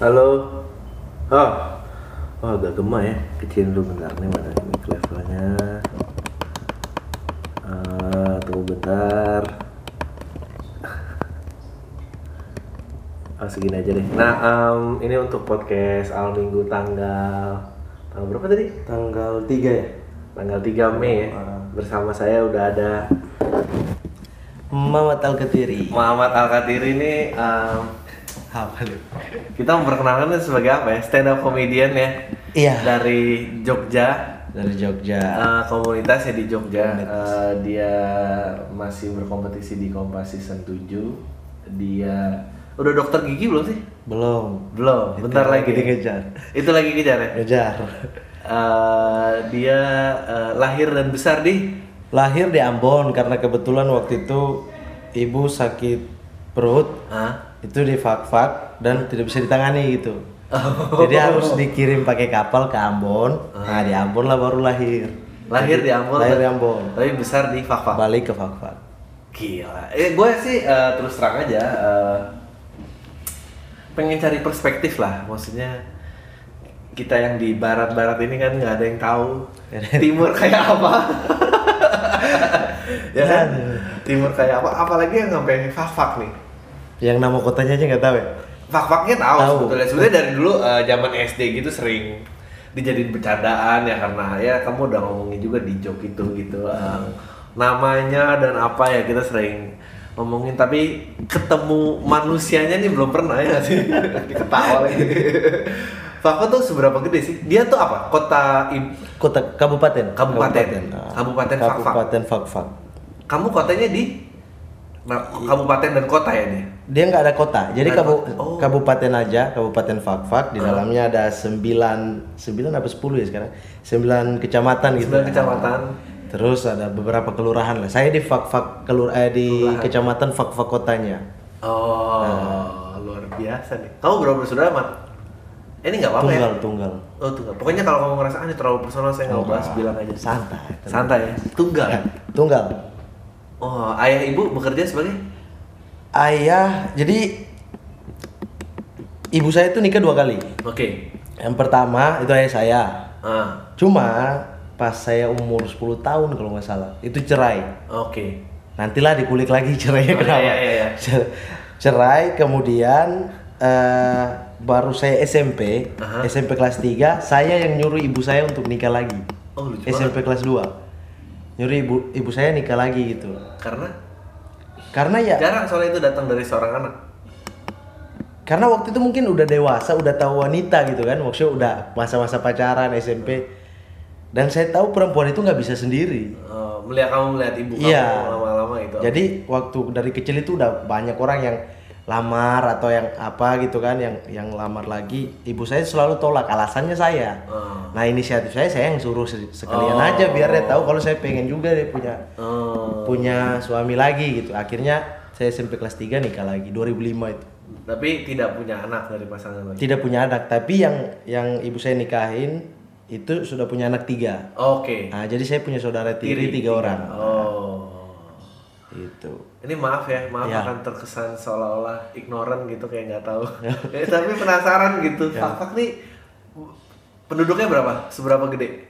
Halo. Oh. Oh, agak gemah ya. Kecilin dulu bentar nih mana mic levelnya. Eh, tunggu bentar. Oh, segini aja deh. Nah, em, ini untuk podcast awal minggu tanggal tanggal berapa tadi? Tanggal 3 ya? Tanggal 3 Mei ya. Bersama saya udah ada Mamat Al-Ketiri Muhammad Al-Katiri ini em, Apa lu? kita memperkenalkannya sebagai apa ya? Stand up comedian ya. Iya. Dari Jogja. Dari Jogja. Eh, komunitasnya di Jogja. Eh, dia masih berkompetisi di Kompas season 7 dia udah dokter gigi belum sih? Belum. Belum. Itu bentar lagi lagi. dikejar. itu lagi kejar ya? Ngejar. Eh, dia eh, lahir dan besar di? Lahir di Ambon karena kebetulan waktu itu Ibu sakit perut. Hah? Itu di fak-fak dan tidak bisa ditangani gitu Oh. Jadi harus dikirim pakai kapal ke Ambon Nah di Ambon lah baru lahir lahir di Ambon Lahir di Ambon tapi besar di Fakfak Balik ke fak-fak Gila. Eh, gue sih eh, terus terang aja eh, pengen cari perspektif lah. Maksudnya kita yang di barat-barat ini kan nggak ada yang tahu timur kayak apa. ya kan? Timur kayak apa? Apalagi yang sampai fak-fak nih. Yang nama kotanya aja nggak tahu ya? Fak-faknya tahu, Tahu. sebetulnya. Sebetulnya dari dulu eh, zaman SD gitu sering dijadiin bercandaan ya karena ya kamu udah ngomongin juga di joke itu gitu eh, namanya dan apa ya kita sering ngomongin tapi ketemu manusianya nih belum pernah ya sih ketawa lagi Fakfa tuh seberapa gede sih dia tuh apa kota im- Kota kabupaten. Kabupaten. Nah, Kabupaten Fak-Fak. Kabupaten Fak-Fak. kamu kotanya di nah, kabupaten dan kota ya dia Dia nggak ada kota. Jadi kabu-. Oh. kabupaten aja, Kabupaten Fak-Fak. Di dalamnya ada 9 9 apa 10 ya sekarang? 9 kecamatan gitu. Sembilan kecamatan. Terus ada beberapa kelurahan lah. Saya di Fak-Fak kelur eh, di kecamatan Fak-Fak kotanya. Oh, Nah. luar biasa nih. Kamu berapa bersaudara, Mat? Ini nggak apa-apa ya? Tunggal, tunggal. Oh, tunggal. Pokoknya kalau kamu ngerasa ah, ini terlalu personal, saya nggak bahas, bilang aja. Santai. Santai ya? Tunggal. Tunggal. Oh, ayah ibu bekerja sebagai? Ayah, jadi ibu saya itu nikah dua kali. Oke. Yang pertama itu ayah saya. Ah, Cuma pas saya umur 10 tahun kalau nggak salah, itu cerai. oke. Nantilah dikulik lagi cerainya Oh, kenapa. iya, iya, iya. Cer- Cerai kemudian eh, baru saya SMP, Aha. SMP kelas 3, saya yang nyuruh ibu saya untuk nikah lagi. Oh, lucu SMP kelas 2. Nyuruh ibu ibu saya nikah lagi gitu. Karena Karena ya jarang soalnya itu datang dari seorang anak. karena waktu itu mungkin udah dewasa, udah tahu wanita gitu kan. Maksudnya udah masa-masa pacaran SMP. Dan saya tahu perempuan itu nggak bisa sendiri. Eh, melihat kamu melihat ibu Iya. kamu lama-lama itu. Jadi waktu dari kecil itu udah banyak orang yang lamar atau yang apa gitu kan yang yang lamar lagi ibu saya selalu tolak alasannya saya Ah. nah inisiatif saya saya yang suruh se- sekalian Oh. aja biar dia tahu kalau saya pengen juga dia punya Oh. punya suami lagi gitu akhirnya saya SMP kelas 3 nikah lagi 2005 itu Tapi tidak punya anak dari pasangan lagi. tidak punya anak tapi yang yang ibu saya nikahin itu sudah punya anak tiga Oke. nah jadi saya punya saudara tiri, tiga orang Oh. itu Ini maaf ya, maaf Ya. akan terkesan seolah-olah ignoran gitu kayak nggak tahu. Eh, tapi penasaran gitu. Ya. Fak-fak nih penduduknya berapa? Seberapa gede?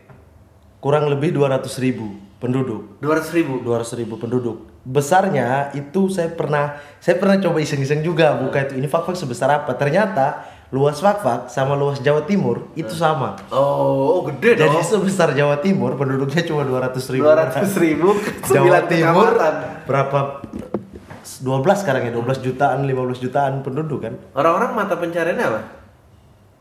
kurang lebih 200 ribu penduduk 200 ribu. 200 ribu penduduk besarnya itu saya pernah saya pernah coba iseng-iseng juga buka itu ini fak-fak sebesar apa ternyata luas fak-fak sama luas Jawa Timur itu sama Oh, oh gede jadi dong. sebesar Jawa Timur penduduknya cuma 200 ribu 200 ribu Jawa 9 Timur kecamatan. berapa 12 sekarang ya 12 jutaan 15 jutaan penduduk kan Orang-orang mata pencariannya apa?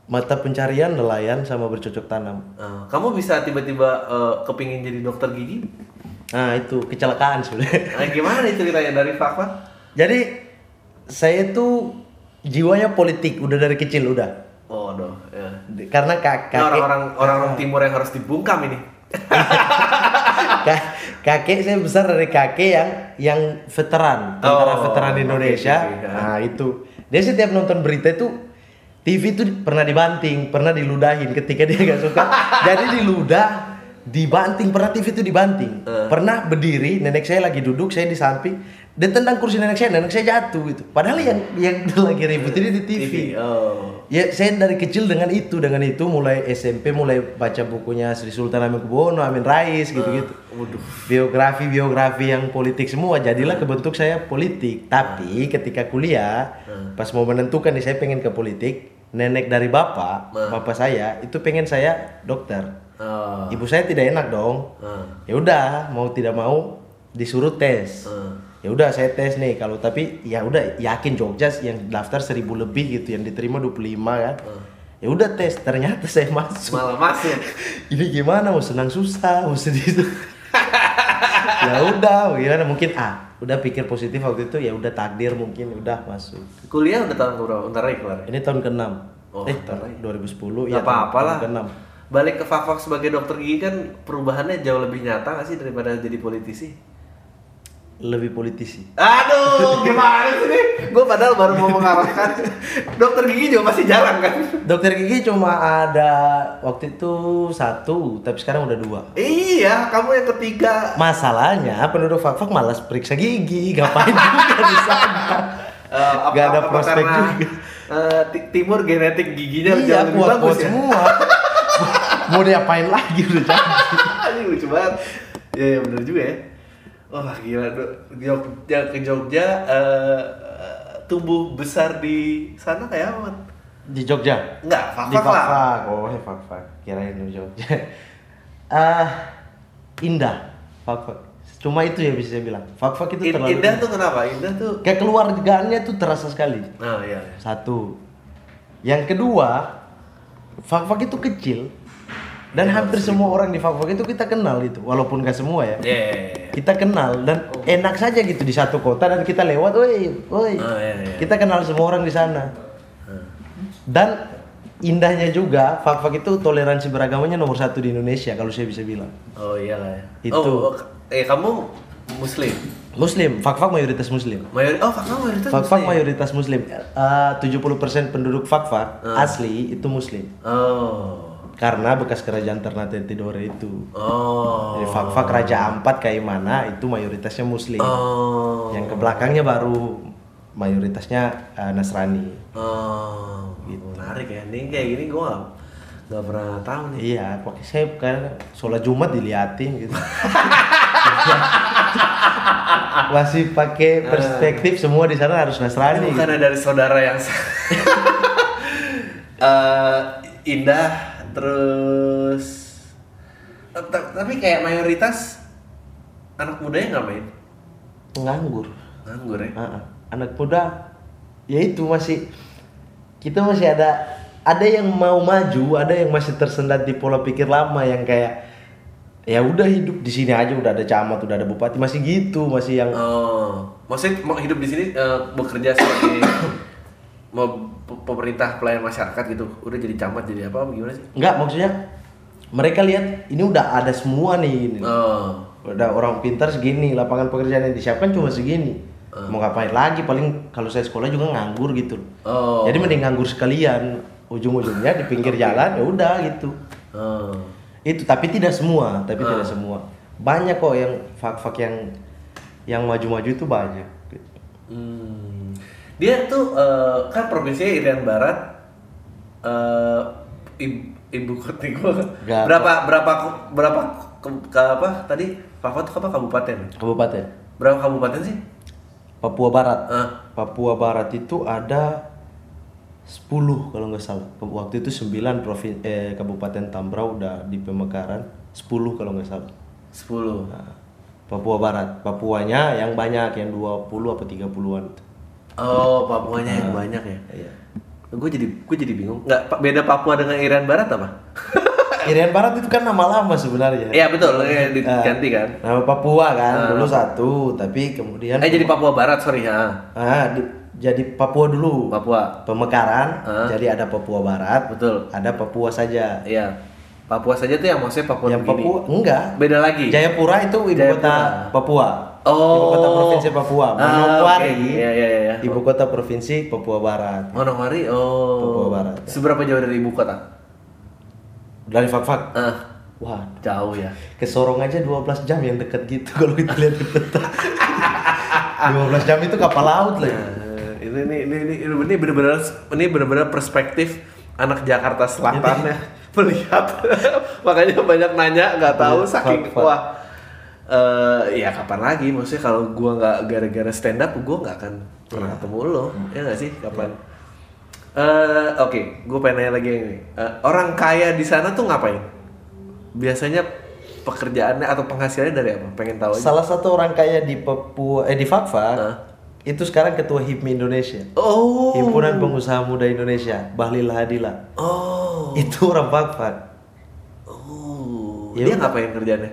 mata pencarian nelayan sama bercocok tanam Eh, kamu bisa tiba-tiba eh, kepingin jadi dokter gigi? nah itu kecelakaan sebenarnya Nah, gimana nih ceritanya dari Fak-Fak? jadi saya tuh jiwanya politik udah dari kecil udah Oh, aduh, ya. karena kakek orang-orang orang timur yang harus dibungkam ini. ka- kakek saya besar dari kakek yang yang veteran tentara Oh, veteran Indonesia oke, oke. nah itu dia setiap nonton berita itu TV itu pernah dibanting pernah diludahin ketika dia nggak suka jadi diludah dibanting pernah TV itu dibanting Eh. pernah berdiri nenek saya lagi duduk saya di samping dia tendang kursi nenek saya nenek saya jatuh gitu. Padahal yang yang lagi ribut ini di TV, Oh. ya saya dari kecil dengan itu dengan itu mulai SMP mulai baca bukunya Sri Sultan Hamengkubuwono Amin Rais gitu-gitu. Waduh. biografi biografi yang politik semua. Jadilah kebentuk saya politik. Tapi ketika kuliah pas mau menentukan nih saya pengen ke politik nenek dari bapak bapak saya itu pengen saya dokter. Oh. ibu saya tidak enak dong. Ah. ya udah mau tidak mau disuruh tes. Ah. Ya udah saya tes nih kalau tapi ya udah yakin Jogja yang daftar seribu lebih gitu yang diterima 25 kan ya udah tes ternyata saya masuk Malah mas ya. ini gimana mau senang susah mau sedih itu ya udah gimana mungkin ah udah pikir positif waktu itu ya udah takdir mungkin udah masuk Kuliah udah tahun berapa? Bentar lagi kelar. ini tahun ke-6 Oh, eh bentar tahun lagi. 2010 Gak apa-apa lah. ke-6 Balik ke Fafak sebagai dokter gigi kan perubahannya jauh lebih nyata gak sih daripada jadi politisi? Lebih politisi Aduh, gimana sih nih? Gue padahal baru mau mengarahkan dokter gigi juga masih jarang kan? dokter gigi cuma ada waktu itu satu tapi sekarang udah dua Iya, kamu yang ketiga. masalahnya penduduk fak-fak malas periksa gigi ngapain juga di sana Eh, apa, Gak ada apa prospek karena, juga. eh, ti- timur genetik giginya iya jauh lebih kuat bagus kuat ya? semua mau diapain lagi udah jadi Ini lucu banget. Ya, ya bener juga ya. Wah gila, Jogja ke Jogja eh, eh, tumbuh besar di sana kayak apa? Di Jogja Enggak, di Fafak lah. Fak-Fak. oh ya Fak-Fak kirain di Jogja ah indah Fak-Fak cuma itu ya bisa saya bilang Fak-Fak itu In- terlalu Indah tuh kenapa? Indah tuh kekeluargaannya tuh terasa sekali Oh iya. iya. satu yang kedua Fak-Fak itu kecil dan Iya, hampir semua orang di Fak-Fak itu kita kenal itu walaupun gak semua ya Iya, iya, iya. kita kenal dan enak saja gitu di satu kota dan kita lewat, woi, woi. Oh, iya, iya. Kita kenal semua orang di sana. Hmm. Dan indahnya juga, Fak-Fak itu toleransi beragamanya nomor satu di Indonesia kalau saya bisa bilang. Oh iyalah ya. Itu. Oh, oh, eh kamu muslim. Muslim, Fak-Fak mayoritas Muslim. Mayori oh, kamu mayoritas Fak-Fak muslim. mayoritas Muslim. Eh, 70% penduduk Fak-Fak asli itu Muslim. Oh. Karena bekas kerajaan Ternate Tidore itu. Oh. Jadi Fak-Fak Raja Ampat kayak mana itu mayoritasnya Muslim. Oh. Yang ke belakangnya baru mayoritasnya eh, Nasrani. Oh. Menarik ya. Ini kayak gini gua nggak nggak pernah tahu nih. Iya, pakai saya kan sholat Jumat diliatin gitu. Masih pakai perspektif semua di sana harus Ini Nasrani. gitu. dari saudara yang Eh, indah terus ta- tapi kayak mayoritas anak mudanya ngapain? Nganggur. Nganggur ya. Ah, ah. Anak muda ya itu masih kita masih ada ada yang mau maju, ada yang masih tersendat di pola pikir lama yang kayak ya udah hidup di sini aja udah ada camat, udah ada bupati masih gitu, masih yang Oh, mau hidup di sini eh, bekerja sebagai mau pe- pemerintah pelayan masyarakat gitu, udah jadi camat jadi apa gimana sih? Enggak, maksudnya mereka lihat ini udah ada semua nih. ini. Oh, Udah orang pintar segini, lapangan pekerjaan yang disiapkan cuma segini. Mau ngapain lagi? Paling kalau saya sekolah juga nganggur gitu. oh, Jadi mending nganggur sekalian. Ujung-ujungnya di pinggir jalan ya udah gitu. oh, Itu tapi tidak semua, tapi tidak semua. Banyak kok yang fak-fak yang yang maju-maju itu banyak. Hmm. Dia tuh eh, kan provinsinya Irian Barat, eh ibu, ibu kota Gak berapa berapa berapa ke, ke apa tadi? Papua tuh apa kabupaten? Kabupaten Berapa kabupaten sih? Papua Barat. Ah, Papua Barat itu ada 10 kalau nggak salah. Waktu itu 9 provin eh, Kabupaten Tambrau udah di pemekaran, 10 kalau nggak salah. 10 Nah, Papua Barat, Papuanya yang banyak yang 20 apa 30-an. Oh, Papuanya yang banyak ya. Iya. Gue jadi gue jadi bingung. Nggak beda Papua dengan Irian Barat apa? Irian Barat itu kan nama lama sebenarnya. Iya betul, eh, diganti kan. Nama Papua kan Ah. dulu satu, tapi kemudian Eh jadi Papua Barat sorry ya. ah di- jadi Papua dulu. Papua. Pemekaran, Ah. jadi ada Papua Barat, Betul. ada Papua saja. Iya. Papua saja tuh yang maksudnya Papua yang begini. Papua enggak. Beda lagi. Jayapura itu ibu Jayapura. kota Papua. Oh. Ibu kota provinsi Papua. Ah, Manokwari. oke. Iya, iya, iya. Ibu kota provinsi Papua Barat. Manokwari, oh. Papua Barat. Seberapa jauh dari ibu kota? Dari Fak-Fak Ah, Wah, jauh ya ke Sorong aja 12 jam yang dekat gitu kalau kita lihat di peta. 12 jam itu kapal laut lah. Ini ini ini ini ini benar-benar ini benar-benar perspektif anak Jakarta Selatan ya melihat. Makanya banyak nanya nggak tahu Iya, saking wah. Eh ya kapan lagi? Maksudnya kalau gua nggak gara-gara stand up gua nggak akan pernah Iya. ketemu lo. Ya nggak sih? Kapan? Eh oke gue pengen nanya lagi yang ini. Eh, orang kaya di sana tuh ngapain? Biasanya pekerjaannya atau penghasilannya dari apa? Pengen tahu aja. Salah satu orang kaya di Papua eh di Fakfak Hah? Itu sekarang ketua HIPMI Indonesia. oh Himpunan Pengusaha Muda Indonesia, Bahlil Hadila. oh Itu orang Fakfak. oh Ya dia udah. ngapain kerjanya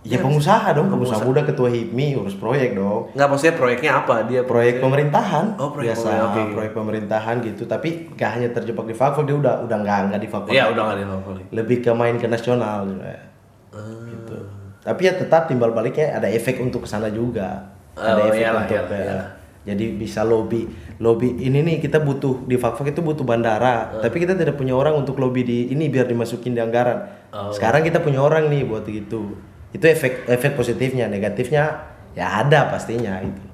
Ya pengusaha dong, pengusaha muda ketua HIPMI urus proyek dong. Nggak maksudnya proyeknya apa? Dia Proyek pemerintahan, Oh, proyek biasa pemerintahan, oke. proyek pemerintahan gitu. Tapi gak hanya terjebak di Fakfak, dia udah udah nggak nggak di Fakfak. Iya udah nggak ada apa-apa. Lebih ke main ke nasional gitu. ya. Ah. Gitu. Tapi ya tetap timbal baliknya ada efek untuk ke sana juga. Oh, ada efek iyalah, untuk iyalah, kayak- iyalah. Jadi bisa lobby, lobby ini nih kita butuh di Fakfak itu butuh bandara, tapi kita tidak punya orang untuk lobby di ini biar dimasukin di anggaran. Oh. Sekarang kita punya orang nih buat gitu. Itu efek efek positifnya, negatifnya ya ada pastinya itu.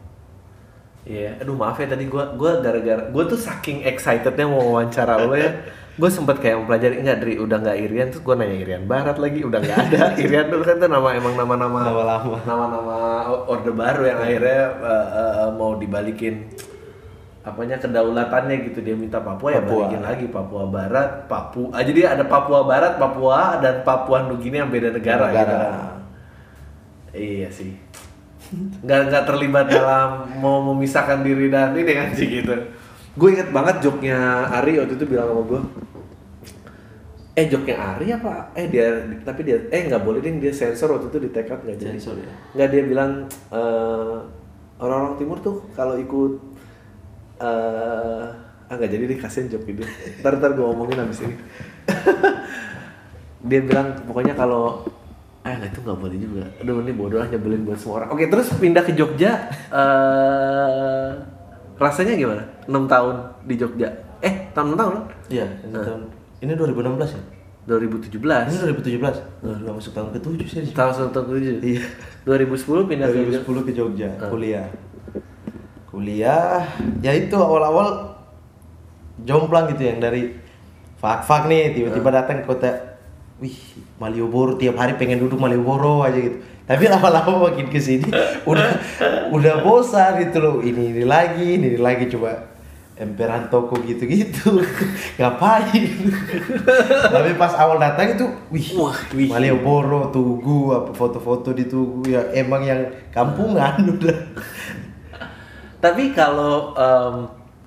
Iya, aduh maaf ya tadi gua gua gara-gara gua tuh saking excitednya mau wawancara lo ya. Gue sempet kayak mempelajari enggak dari udah nggak Irian terus gua nanya Irian Barat lagi udah nggak ada Irian dulu kan tuh nama emang nama-nama Nama lama. nama-nama orde baru yang akhirnya eh, eh, mau dibalikin apanya kedaulatannya gitu dia minta Papua, ya Papua. balikin lagi Papua Barat Papua ah, jadi ada Papua Barat Papua dan Papua Nugini yang beda negara, Negara. gitu kan. Iya sih. Nggak nggak terlibat dalam mau memisahkan diri dan ini kan sih gitu. Gue inget banget joknya Ari waktu itu bilang sama gue. Eh joknya Ari apa? Eh dia tapi dia eh nggak boleh deh dia sensor waktu itu di tekad nggak jadi. Sensor ya? Nggak dia bilang eh, orang-orang timur tuh kalau ikut eh ah nggak jadi dikasihin jok itu. Ntar ntar gue ngomongin abis ini. dia bilang pokoknya kalau eh nggak itu nggak boleh juga aduh ini bodoh lah nyebelin buat semua orang oke terus pindah ke Jogja eh rasanya gimana 6 tahun di Jogja eh tahun 6 tahun kan? Iya, ini tahun ini 2016 ya? 2017 Ini 2017. Udah masuk tahun ke-7 sih. sini. tahun 2007 Iya. 2010 pindah ke Jogja 2010 ke Jogja kuliah. Kuliah ya itu awal-awal jomplang gitu yang dari fak-fak nih tiba-tiba datang ke kota wih Malioboro tiap hari pengen duduk Malioboro aja gitu tapi lama-lama makin ke sini udah udah bosan gitu loh. Ini ini lagi ini, ini lagi. Coba emperan toko gitu-gitu. Ngapain? Tapi pas awal datang itu wih, Wah, wih. Malioboro Tugu apa foto-foto di Tugu ya emang yang kampungan udah. Tapi kalau em,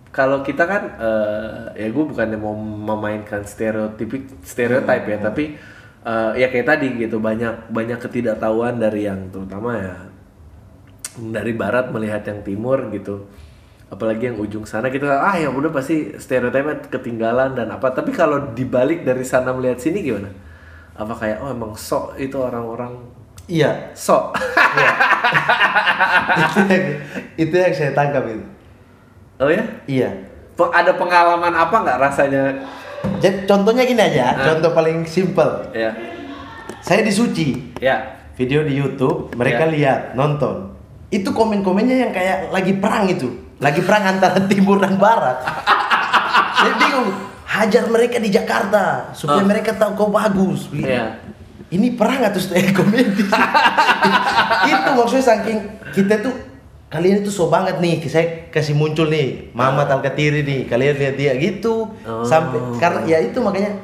kalau kita kan eh, ya gue bukannya mau memainkan stereotipik stereotip ya, tapi eh, ya kayak tadi gitu banyak banyak ketidaktahuan dari yang terutama ya dari barat melihat yang timur gitu. Apalagi yang ujung sana kita ah ya udah pasti stereotipnya ketinggalan dan apa. Tapi kalau dibalik dari sana melihat sini gimana? Apa kayak oh emang sok itu orang-orang iya sok. itu yang itu yang saya tangkap itu oh ya? iya Ada pengalaman apa nggak rasanya? Jadi contohnya gini aja Ah. contoh paling simple Ya. saya di Suci Ya. video di YouTube mereka Ya. lihat nonton itu komen-komennya yang kayak lagi perang itu lagi perang antara timur dan barat saya bingung hajar mereka di Jakarta supaya Ah. mereka tahu kau bagus Iya. ini perang atau stand komedi itu maksudnya saking kita tuh kalian itu so banget nih saya kasih muncul nih Mama Talkatiri nih kalian lihat dia gitu Oh. sampai karena ya itu makanya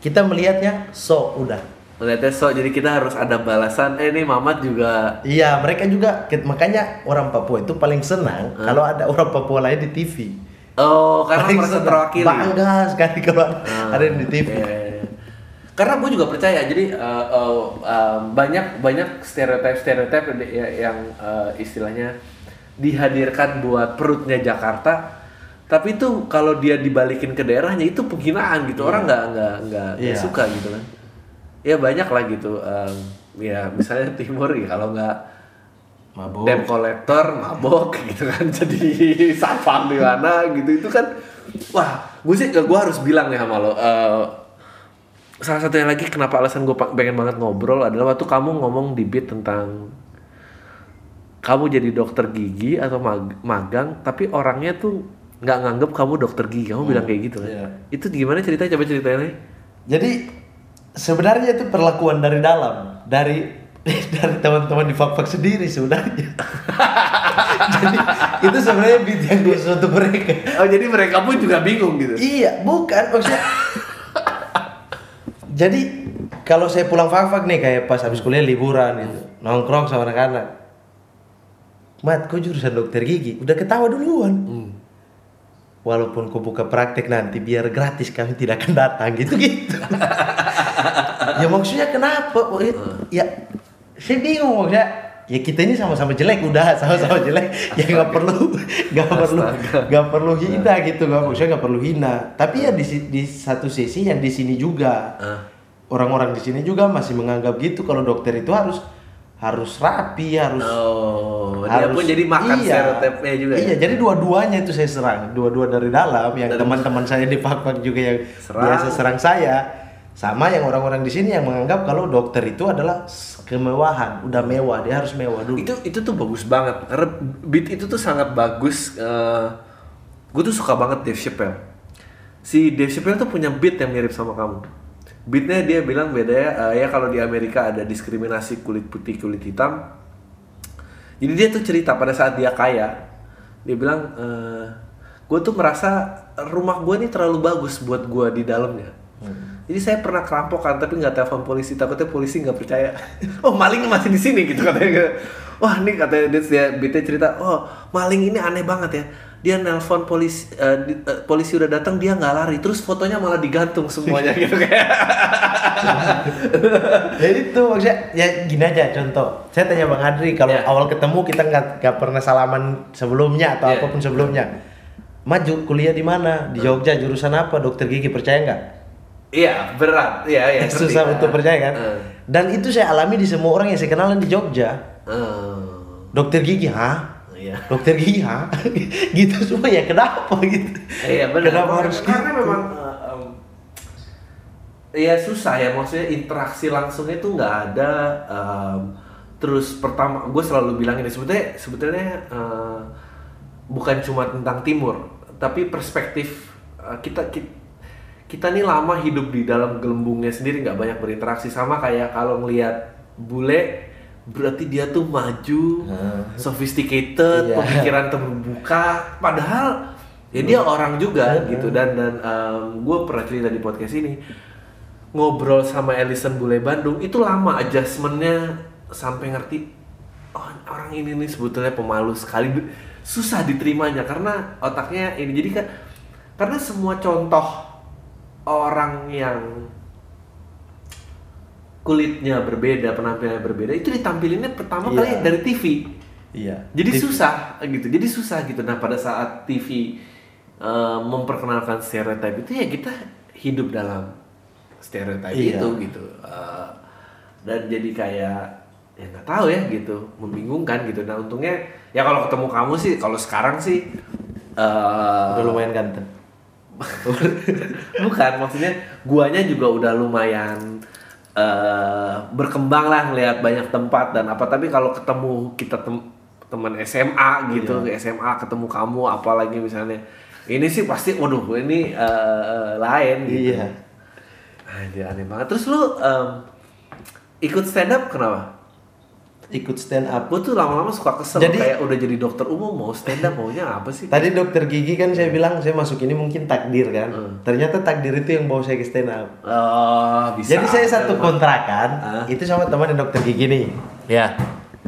kita melihatnya so udah Melihatnya so, jadi kita harus ada balasan. Eh ini Mamat juga. Iya, mereka juga makanya orang Papua itu paling senang kalau ada orang Papua lain di TV. Oh, karena Paling merasa terwakili. Bangga sekali kalau ada, Ah, ada yang di TV. iya, iya, iya. Karena gue juga percaya, jadi eh, eh, eh, banyak banyak stereotip stereotip yang eh, istilahnya dihadirkan buat perutnya Jakarta, tapi itu kalau dia dibalikin ke daerahnya itu penghinaan gitu, orang nggak nggak nggak nggak Iya. suka gitu kan. Ya banyak lah gitu, em, ya misalnya timur ya kalau nggak Mabuk. debt collector mabok gitu kan jadi satpam di mana gitu itu kan wah gue sih gue harus bilang nih sama lo eh, salah satunya lagi kenapa alasan gue pengen banget ngobrol adalah waktu kamu ngomong di beat tentang kamu jadi dokter gigi atau mag- magang tapi orangnya tuh nggak nganggep kamu dokter gigi kamu bilang kayak gitu kan iya. itu gimana ceritanya coba ceritain lagi Jadi sebenarnya itu perlakuan dari dalam, dari dari teman-teman di fak-fak sendiri sebenarnya. Jadi itu sebenarnya beat yang khusus untuk mereka. oh jadi mereka pun juga bingung gitu Iya, bukan maksudnya. Jadi kalau saya pulang fak-fak nih kayak pas habis kuliah liburan gitu, nongkrong sama anak-anak. Mat, kok jurusan dokter gigi? Udah ketawa duluan. Hmm. Walaupun kau buka praktek nanti biar gratis kami tidak akan datang gitu gitu. ya maksudnya kenapa? Oh, ya, Ya saya bingung maksudnya. Ya kita ini sama-sama jelek udah sama-sama jelek. Ya nggak perlu nggak perlu nggak perlu hina gitu nggak maksudnya nggak perlu hina. Tapi ya di di satu sisi yang di sini juga. Ah. orang-orang di sini juga masih menganggap gitu kalau dokter itu harus harus rapi harus oh dia pun jadi makan iya, stereotipnya juga Iya, ya? jadi dua-duanya itu saya serang, dua-dua dari dalam yang teman-teman saya di Pak juga yang Serang. biasa serang saya. Sama yang orang-orang di sini yang menganggap kalau dokter itu adalah kemewahan, udah mewah, dia harus mewah dulu. itu itu tuh bagus banget. Beat itu tuh sangat bagus gue tuh suka banget Dave Chappelle. Si Dave Chappelle tuh punya beat yang mirip sama kamu. Beatnya dia bilang beda ya eh, ya kalau di Amerika ada diskriminasi kulit putih kulit hitam. Jadi dia tuh cerita pada saat dia kaya dia bilang gue tuh merasa rumah gue ini terlalu bagus buat gue di dalamnya jadi saya pernah kerampokan tapi nggak telepon polisi takutnya polisi nggak percaya oh maling masih di sini gitu katanya wah ini katanya dia, dia BT cerita oh maling ini aneh banget ya dia nelpon polisi eh, di- eh, polisi udah datang dia nggak lari terus fotonya malah digantung semuanya gitu kayak ya itu maksudnya ya gini aja contoh. Saya tanya Bang Adri kalau Ya. awal ketemu kita nggak nggak pernah salaman sebelumnya atau Ya. apa pun sebelumnya. Maju kuliah di mana? Di Jogja jurusan apa? Dokter gigi percaya nggak? Iya berat iya iya. Susah untuk percaya kan? Eh, Dan itu saya alami di semua orang yang saya kenalan di Jogja. eh, Dokter gigi, hah? iya Dokter gigi, hah? gitu semua ya kenapa gitu? Iya benar. Kenapa harus Karena gitu? memang uh, um, ya susah ya maksudnya interaksi langsungnya itu nggak ada. um, terus pertama gue selalu bilang ini sebetulnya sebetulnya uh, bukan cuma tentang timur, tapi perspektif uh, kita kita kita nih lama hidup di dalam gelembungnya sendiri nggak banyak berinteraksi. Sama kayak kalau ngelihat bule berarti dia tuh maju, Hmm. sophisticated, Iya. pemikiran terbuka, padahal ya dia orang juga gitu. Dan dan gue pernah cerita di podcast ini ngobrol sama Ellison Bule Bandung itu lama adjustmentnya sampai ngerti oh orang ini nih sebetulnya pemalu sekali. Susah diterimanya karena otaknya ini. Jadi kan karena semua contoh orang yang kulitnya berbeda penampilannya berbeda itu ditampilinnya pertama Iya. kali dari TV Iya. jadi Tip- susah gitu jadi susah gitu nah pada saat TV eh, memperkenalkan stereotip itu ya kita hidup dalam stereotip Iya. itu gitu Eh, dan jadi kayak ya nggak tahu ya gitu membingungkan gitu nah untungnya ya kalau ketemu kamu sih kalau sekarang sih eh, Udah lumayan ganteng. bukan maksudnya guanya juga udah lumayan eh berkembang lah ngelihat banyak tempat dan apa tapi kalau ketemu kita tem- teman SMA gitu Iya. SMA ketemu kamu apalagi misalnya ini sih pasti waduh ini eh, lain gitu. Iya. Anjir aneh banget terus lu em, ikut stand up kenapa? Ikut stand up. Gue tuh lama-lama suka kesel Jadi- kayak udah jadi dokter umum mau stand up maunya apa sih? Tadi dokter gigi kan saya bilang saya masuk ini mungkin takdir kan. Hmm. Ternyata takdir itu yang bawa saya ke stand up. Oh, bisa. Jadi saya satu kontrakan Ah. itu sama teman yang dokter gigi nih. Ya.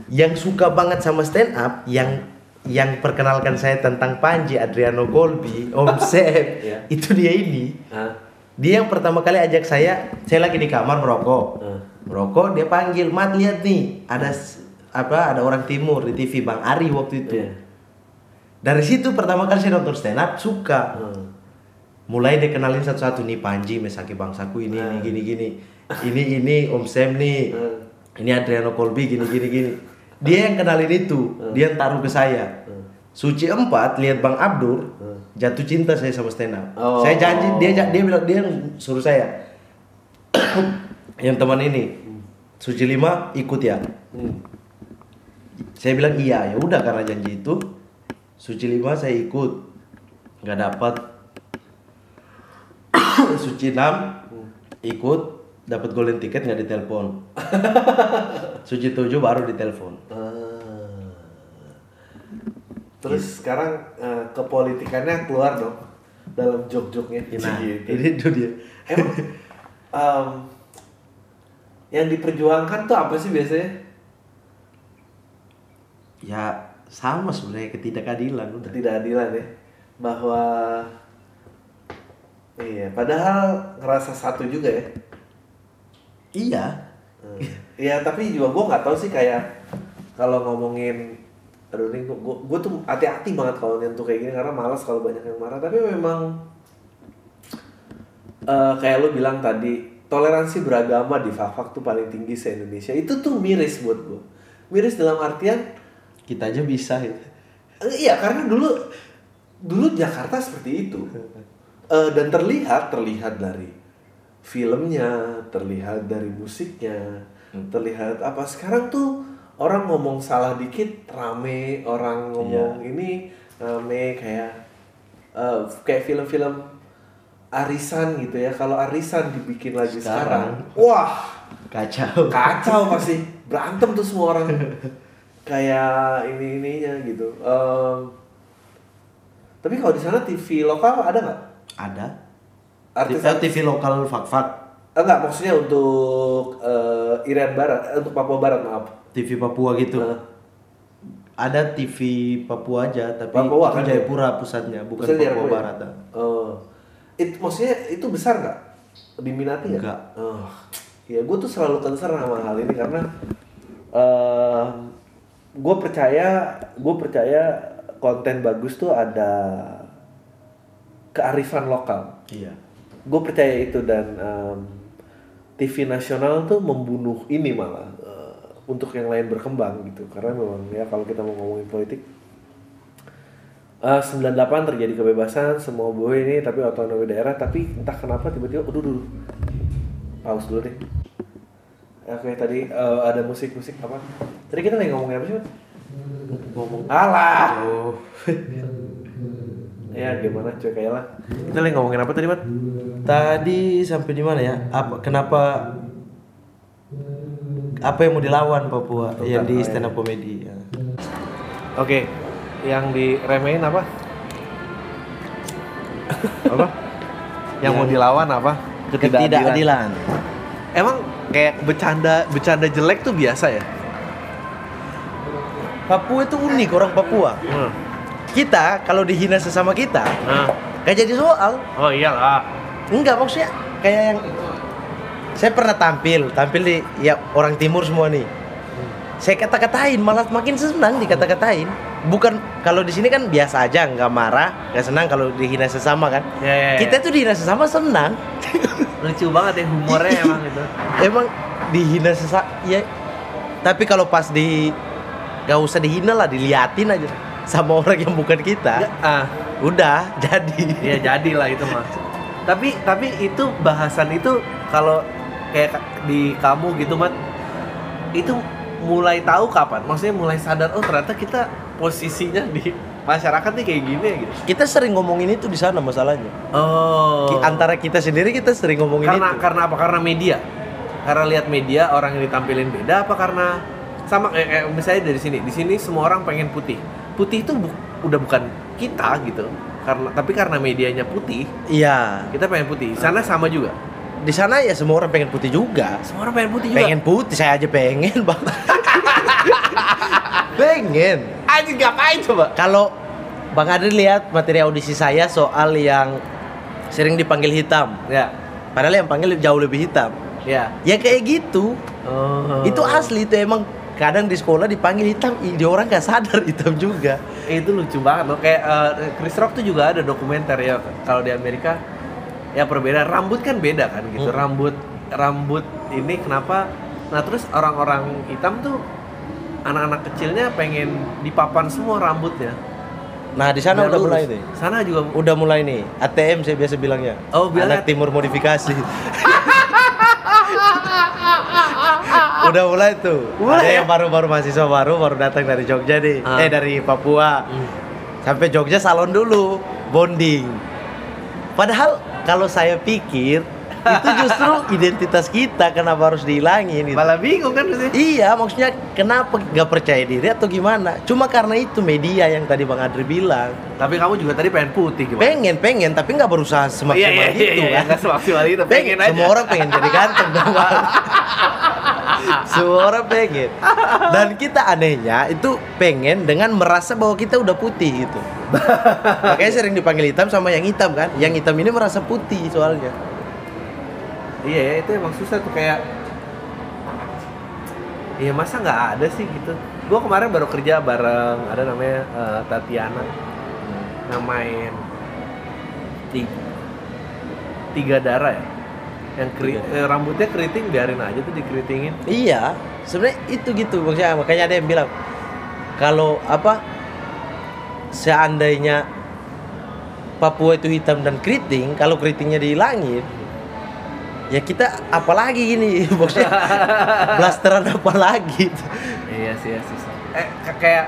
Yang suka banget sama stand up yang yang perkenalkan saya tentang Panji Adriano Colby, Om Sep, Iya. itu dia ini. Ah. Dia yang pertama kali ajak saya, saya lagi di kamar merokok. Hmm. Merokok, dia panggil, "Mat, lihat nih, ada apa? Ada orang timur di TV Bang Ari waktu itu." Iya. Dari situ pertama kali saya nonton stand up suka. Hmm. Mulai dia kenalin satu-satu nih Panji, Mesaki Bangsaku ini, ini Hmm. gini gini. Ini ini Om Sam nih. Hmm. Ini Adriano Colby gini gini gini. Dia yang kenalin itu, dia yang taruh ke saya. Hmm. Suci 4 lihat Bang Abdur, Hmm. jatuh cinta saya sama stand up. Oh. Saya janji dia dia bilang dia yang suruh saya. Yang teman ini. Suci lima ikut ya? Hmm. saya bilang iya ya udah karena janji itu. Suci lima saya ikut. Nggak dapat. Suci enam ikut. Dapat golden ticket nggak ditelepon. Suci tujuh baru ditelepon. Ah. Terus sekarang eh, kepolitikannya keluar dong dalam jok-joknya. nah ini itu dia. Emang em, yang diperjuangkan tuh apa sih biasanya? ya sama sebenarnya ketidakadilan udah Ketidakadilan ya. Bahwa iya, padahal ngerasa satu juga ya. iya Hmm. Iya, tapi juga gue nggak tahu sih kayak kalau ngomongin aduh ini gue gue tuh hati-hati banget kalau nyentuh kayak gini karena malas kalau banyak yang marah tapi memang eh, kayak lo bilang tadi toleransi beragama di Fak tuh paling tinggi se Indonesia itu tuh miris buat gue miris dalam artian kita aja bisa ya. eh, iya karena dulu dulu Jakarta seperti itu. Eh, dan terlihat terlihat dari filmnya terlihat dari musiknya terlihat apa. Sekarang tuh orang ngomong salah dikit rame. Orang ngomong ini rame. Kayak eh, kayak film-film arisan gitu ya. Kalau arisan dibikin lagi sekarang, Sekarang. wah kacau. kacau pasti. Berantem tuh semua orang. Kayak ini ininya gitu. Em, tapi kalau di sana TV lokal ada nggak? Ada. Artis TV, TV lokal fak-fak Eh, enggak maksudnya untuk eh, Irian Barat eh, untuk Papua Barat maaf. TV Papua gitu. Eh, ada TV Papua aja tapi Papua itu kan? Jayapura pusatnya bukan Pusat Papua ya? Barat. Oh. Itu maksudnya itu besar nggak diminati nggak Enggak. oh. ya gue tuh selalu concern sama hal ini karena eh gue percaya gue percaya konten bagus tuh ada kearifan lokal iya gue percaya itu dan em, TV nasional tuh membunuh ini malah eh, untuk yang lain berkembang gitu karena memang ya kalau kita mau ngomongin politik eh 98 terjadi kebebasan semua boleh ini tapi otonomi daerah tapi entah kenapa tiba-tiba aduh dulu pause dulu deh. Oke tadi eh, ada musik-musik apa? Tadi kita lagi ngomongin apa sih Mat? ngomong alah. Oh ya gimana cuy kayak lah. Kita lagi ngomongin apa tadi Mat? tadi sampai di mana ya? Apa kenapa apa yang mau dilawan Papua? Tentang- yang di oh, stand up comedy ya. Oke, yang diremehin apa? apa? Yang Yang- mau dilawan apa? ketidakadilan Emang kayak bercanda bercanda jelek tuh biasa ya? Papua itu unik orang Papua Hmm. kita kalau dihina sesama kita Nah. gak jadi soal Oh iyalah. enggak maksudnya kayak yang saya pernah tampil tampil di ya orang timur semua nih saya kata-katain malah makin senang dikata-katain bukan kalau di sini kan biasa aja nggak marah nggak senang kalau dihina sesama kan Ya, ya, ya. kita tuh dihina sesama senang lucu banget ya humornya emang itu. emang dihina sesama ya tapi kalau pas di nggak usah dihina lah diliatin aja sama orang yang bukan kita Ya, ah, udah jadi ya jadilah itu mah. Tapi tapi itu bahasan itu kalau kayak ka- di kamu gitu mat itu mulai tahu kapan? Maksudnya mulai sadar oh ternyata kita posisinya di masyarakat nih kayak gini ya gitu. kita sering ngomongin itu di sana masalahnya Oh. Antara kita sendiri kita sering ngomongin karena itu karena apa? Karena media. Karena lihat media orang yang ditampilin beda apa karena sama kayak, kayak misalnya dari sini. Di sini semua orang pengen putih. Putih itu bu- udah bukan kita gitu. Karena tapi karena medianya putih, iya kita pengen putih. Di Sana sama juga. Di sana ya semua orang pengen putih juga Semua orang pengen putih juga. pengen putih saya aja pengen bang pengen Anjing ngapain coba? kalau bang Adri lihat materi audisi saya soal yang sering dipanggil hitam Ya. padahal yang panggil jauh lebih hitam Ya. ya kayak gitu Oh. itu asli itu emang kadang di sekolah dipanggil hitam dia orang gak sadar hitam juga itu lucu banget loh kayak eh, Chris Rock tuh juga ada dokumenter ya kalau di Amerika ya perbedaan rambut kan beda kan gitu Hmm. rambut rambut ini kenapa nah terus orang-orang hitam tuh anak-anak kecilnya pengen dipapan semua rambutnya nah di sana udah lurus. mulai nih sana juga udah mulai nih ATM saya biasa bilangnya Oh, bilangnya- anak timur modifikasi udah mulai tuh. Mulai Ada ya? yang baru-baru mahasiswa baru baru datang dari Jogja nih. Ah. Eh dari Papua. Hmm. Sampai Jogja salon dulu, bonding. Padahal kalau saya pikir itu justru identitas kita kenapa harus dihilangin gitu. Malah bingung kan sih. Iya, maksudnya kenapa nggak percaya diri atau gimana? Cuma karena itu media yang tadi Bang Adri bilang. Tapi kamu juga tadi pengen putih gimana? Pengen, pengen, tapi nggak berusaha semaksimal Iya, iya, gitu iya, iya, kan. nggak semaksimal itu, pengen aja. Semua orang pengen jadi ganteng dong. Bang. Semua orang pengen. Dan kita anehnya itu pengen dengan merasa bahwa kita udah putih gitu. Makanya sering dipanggil hitam sama yang hitam kan. Yang hitam ini merasa putih soalnya. Iya ya, itu emang susah tuh kayak Iya masa nggak ada sih gitu. Gua kemarin baru kerja bareng ada namanya eh, Tatiana namain tiga, tiga darah ya. Yang keri, Tiga. eh, rambutnya keriting biarin aja tuh dikeritingin. Iya, sebenarnya itu gitu maksudnya makanya ada yang bilang kalau apa seandainya Papua itu hitam dan keriting, kalau keritingnya dihilangin ya kita apalagi gini maksudnya blasteran apalagi Iya sih ya susah. Eh kayak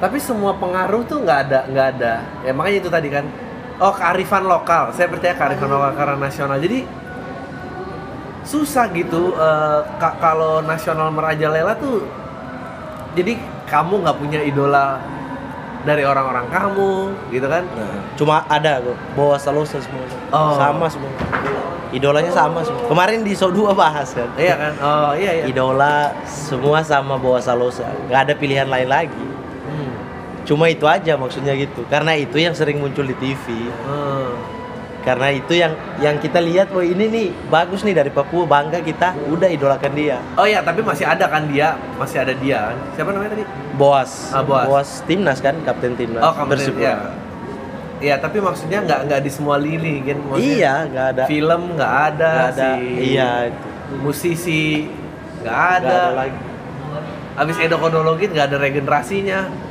tapi semua pengaruh tuh nggak ada nggak ada. Ya makanya itu tadi kan. Oh kearifan lokal. Saya percaya kearifan lokal karena nasional. Jadi susah gitu ka- kalau nasional merajalela tuh. Jadi kamu nggak punya idola dari orang-orang kamu gitu kan? cuma ada bawa salosa semua Oh. sama semua idolanya sama semua kemarin di Show 2 bahas kan Iya kan? Oh iya iya. idola semua sama bawa salosa nggak ada pilihan lain lagi. Cuma itu aja maksudnya gitu karena itu yang sering muncul di TV Hmm. karena itu yang yang kita lihat wah ini nih bagus nih dari Papua bangga kita udah idolakan dia Oh iya, tapi masih ada kan dia, masih ada dia kan. Siapa namanya tadi? Boas Ah, Boas. timnas kan kapten timnas Oh, Persipura. ya. Iya, tapi maksudnya nggak nggak di semua lini kan? Maksudnya iya nggak ada Film nggak ada, nggak ada si iya itu musisi nggak ada. ada lagi Abis Edo Konologi nggak ada regenerasinya.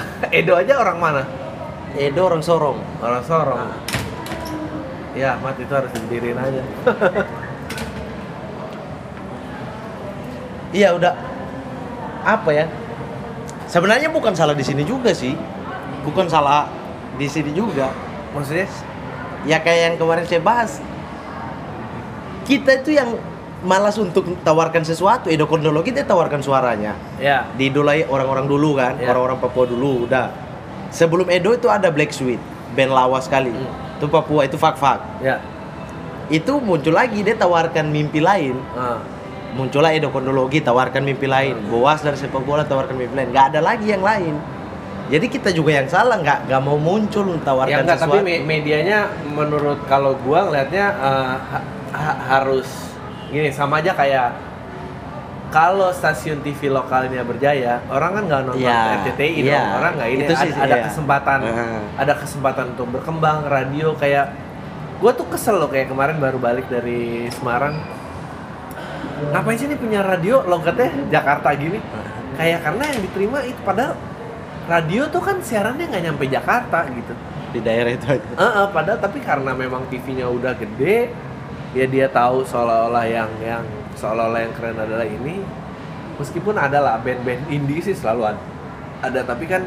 Edo aja orang mana? Edo orang Sorong Orang Sorong. Ya, Mat itu harus diberdiriin aja. iya udah apa ya sebenarnya bukan salah di sini juga sih bukan salah di sini juga Maksudnya? ya kayak yang kemarin saya bahas kita itu yang malas untuk tawarkan sesuatu. Edo Kondologi dia tawarkan suaranya. Ya. diidolai orang-orang dulu kan Ya. orang-orang Papua dulu udah. Sebelum Edo itu ada Black Sweet band lawas sekali. Hmm. itu Papua itu Fak Fak Ya. itu muncul lagi dia tawarkan mimpi lain. Ah. muncullah Edo Kondologi tawarkan mimpi lain. Boas dari sepak bola tawarkan mimpi lain. Nggak ada lagi yang lain. Jadi kita juga yang salah nggak nggak mau muncul Ya tawarkan enggak, tapi sesuatu. me- medianya menurut kalau gua ngelihatnya eh, ha- ha- harus gini sama aja kayak kalau stasiun TV lokalnya berjaya, orang kan nggak nonton Iya, RCTI iya. dong, orang nggak ini Itu ada, sih, ada iya. kesempatan, Heeh. ada kesempatan untuk berkembang radio kayak gua tuh kesel loh kayak kemarin baru balik dari Semarang ngapain sih nih punya radio logatnya Jakarta gini kayak karena yang diterima itu padahal radio tuh kan siarannya nggak nyampe Jakarta gitu di daerah itu aja Heeh, padahal tapi karena memang TV-nya udah gede, ya dia tahu seolah-olah yang yang seolah-olah yang keren adalah ini. Meskipun ada lah band-band indie sih selalu ada, ada tapi kan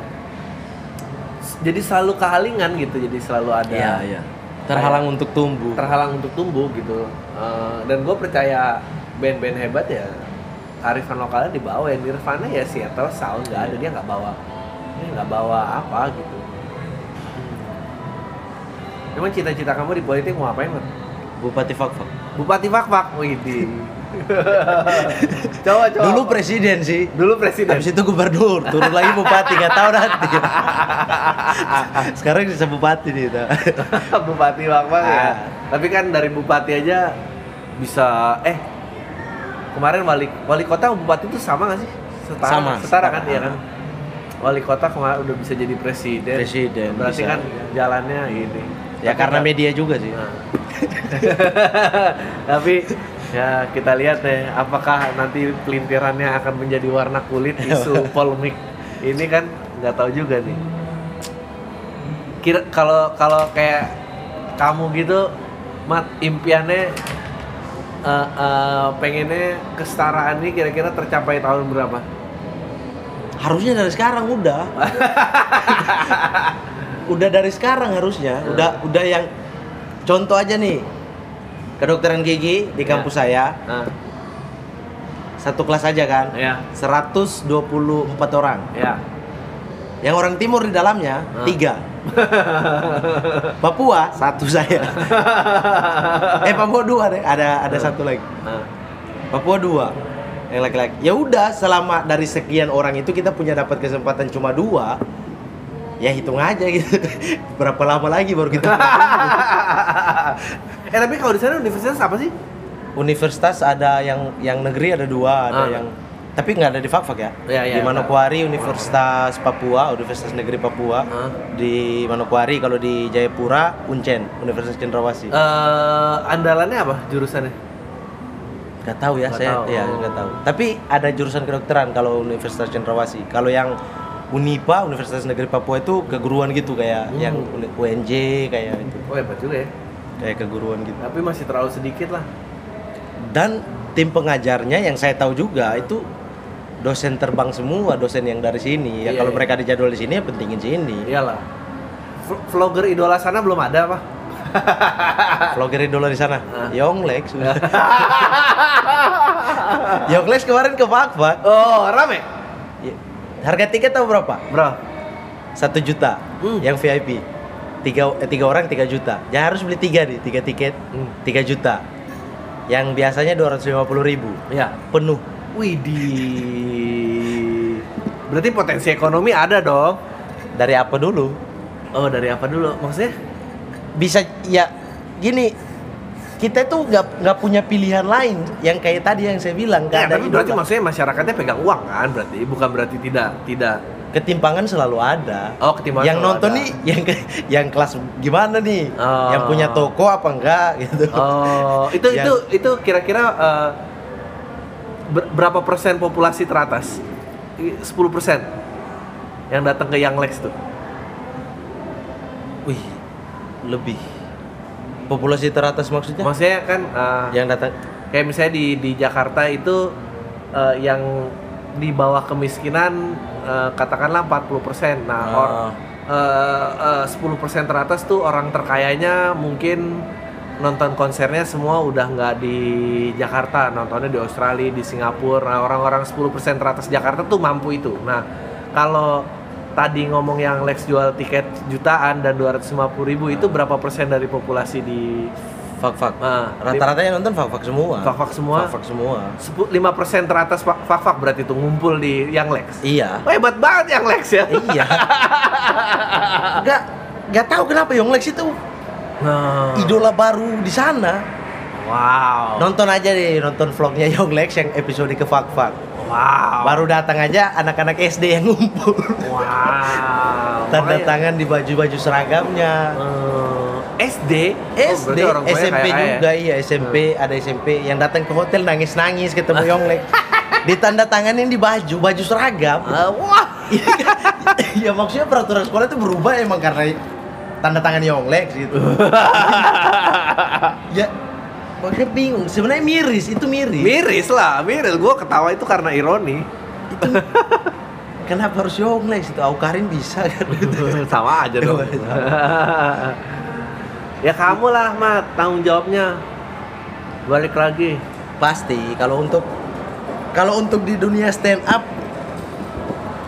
jadi selalu kehalingan gitu, jadi selalu ada iya iya terhalang untuk tumbuh terhalang untuk tumbuh gitu. Eh, dan gue percaya band-band hebat ya arifan lokalnya dibawa ya Nirvana ya Seattle Sound nggak ada dia nggak bawa dia nggak bawa apa gitu. Emang cita-cita kamu di politik mau ngapain, Mat? Bupati Fak Fak Bupati Fakfak, widih. coba coba. dulu presiden sih dulu presiden. habis itu gubernur turun lagi bupati nggak tahu nanti sekarang bisa bupati nih dah. bupati Fakfak ya. Ah. Tapi kan dari bupati aja bisa eh kemarin wali wali kota sama bupati itu sama gak sih? Setara, Sama, setara setara. kan iya kan? Wali kota kemarin udah bisa jadi presiden. Presiden, Berarti bisa. kan jalannya ini. Ya karena nggak- media juga sih Nah. Tapi ya kita lihat deh apakah nanti pelintirannya akan menjadi warna kulit isu polemik ini kan nggak tahu juga nih. Kira kalau kalau kayak kamu gitu mat impiannya eh, eh, pengennya kesetaraan ini kira-kira tercapai tahun berapa? Harusnya dari sekarang udah. udah dari sekarang harusnya. Udah udah yang contoh aja nih. Kedokteran gigi di kampus saya Nah, satu kelas aja kan. ya, 124 orang. ya. Yang orang timur di dalamnya tiga. Papua satu saya. eh Papua dua deh. Ada ada satu lagi. Nah, Papua dua yang laki-laki. Ya udah selama dari sekian orang itu kita punya dapat kesempatan cuma dua. Ya hitung aja gitu. Berapa lama lagi baru kita eh tapi kalau di sana universitas apa sih? Universitas ada yang yang negeri ada dua, ada Ah. yang tapi nggak ada di Fakfak ya. Iya, iya, di Manokwari Universitas Papua, Universitas Negeri Papua. Ah. Di Manokwari kalau di Jayapura Uncen, Universitas Cendrawasih. Eh, andalannya apa jurusannya? Gak tahu ya Nggak saya tahu. ya nggak tahu. Tapi ada jurusan kedokteran kalau Universitas Cendrawasih. Kalau yang Unipa Universitas Negeri Papua itu keguruan gitu kayak Hmm. yang UNJ kayak itu. Oh hebat juga ya. Kayak keguruan gitu. Tapi masih terlalu sedikit lah. Dan tim pengajarnya yang saya tahu juga itu dosen terbang semua, dosen yang dari sini. Ya Iya, kalau iya. mereka dijadwal di sini ya pentingin sini. Iyalah. Vlogger idola sana belum ada apa? Vlogger idola di sana. Ah. Yonglex. Yonglex kemarin ke Fakfak. Oh, rame. Harga tiket tahu berapa? Bro. Satu juta Hmm. yang VIP tiga eh, tiga orang tiga juta ya harus beli tiga nih tiga tiket Hmm. tiga juta yang biasanya dua ratus lima puluh ribu Ya. penuh Widih. Berarti potensi ekonomi ada dong. dari apa dulu Oh, dari apa dulu? Maksudnya? bisa ya gini kita tuh nggak nggak punya pilihan lain yang kayak tadi yang saya bilang Ya, ada tapi berarti idola. maksudnya masyarakatnya pegang uang kan berarti bukan berarti tidak tidak ketimpangan selalu ada Oh, ketimpangan yang nonton ada. nih yang ke- yang kelas gimana nih Oh. yang punya toko apa enggak gitu Oh, itu Yang- itu itu kira-kira ber- berapa persen populasi teratas? I- 10 persen yang datang ke Young Lex tuh. wih lebih populasi teratas maksudnya Maksudnya kan eh, yang datang kayak misalnya di di Jakarta itu eh, yang di bawah kemiskinan eh, katakanlah 40 persen. Nah, Ah. or, eh, eh, 10 persen teratas tuh orang terkayanya mungkin nonton konsernya semua udah nggak di Jakarta, nontonnya di Australia, di Singapura. Nah, orang-orang 10 persen teratas Jakarta tuh mampu itu. Nah, kalau tadi ngomong yang Lex jual tiket jutaan dan 250 ribu itu berapa persen dari populasi di fak fak Nah, rata-rata yang nonton fak fak semua Fak-fak semua? fak semua Sepu- 5% teratas fak fak berarti itu ngumpul di yang Lex. iya Oh, hebat banget yang Lex ya. iya nggak nggak tahu kenapa Yonglex itu Nah. idola baru di sana Wow. nonton aja deh nonton vlognya Yonglex yang episode ke fak fak Wow. baru datang aja anak-anak SD yang ngumpul. Wow. tanda tangan di baju-baju seragamnya. Eh, SD. Oh, SD, SMP juga. Iya SMP ada SMP yang datang ke hotel nangis-nangis ketemu Yonglex ditanda tanganin di baju baju seragam. Ah, wah. ya maksudnya peraturan sekolah itu berubah emang karena tanda tangan Yonglex gitu. Ya maksudnya bingung sebenarnya miris itu miris Miris lah, miris. Gua ketawa itu karena ironi. itu kenapa harus Yonglex itu Aukarin bisa kan Sama aja dong. ya kamu lah, Mat, tanggung jawabnya. Balik lagi. pasti kalau untuk kalau untuk di dunia stand up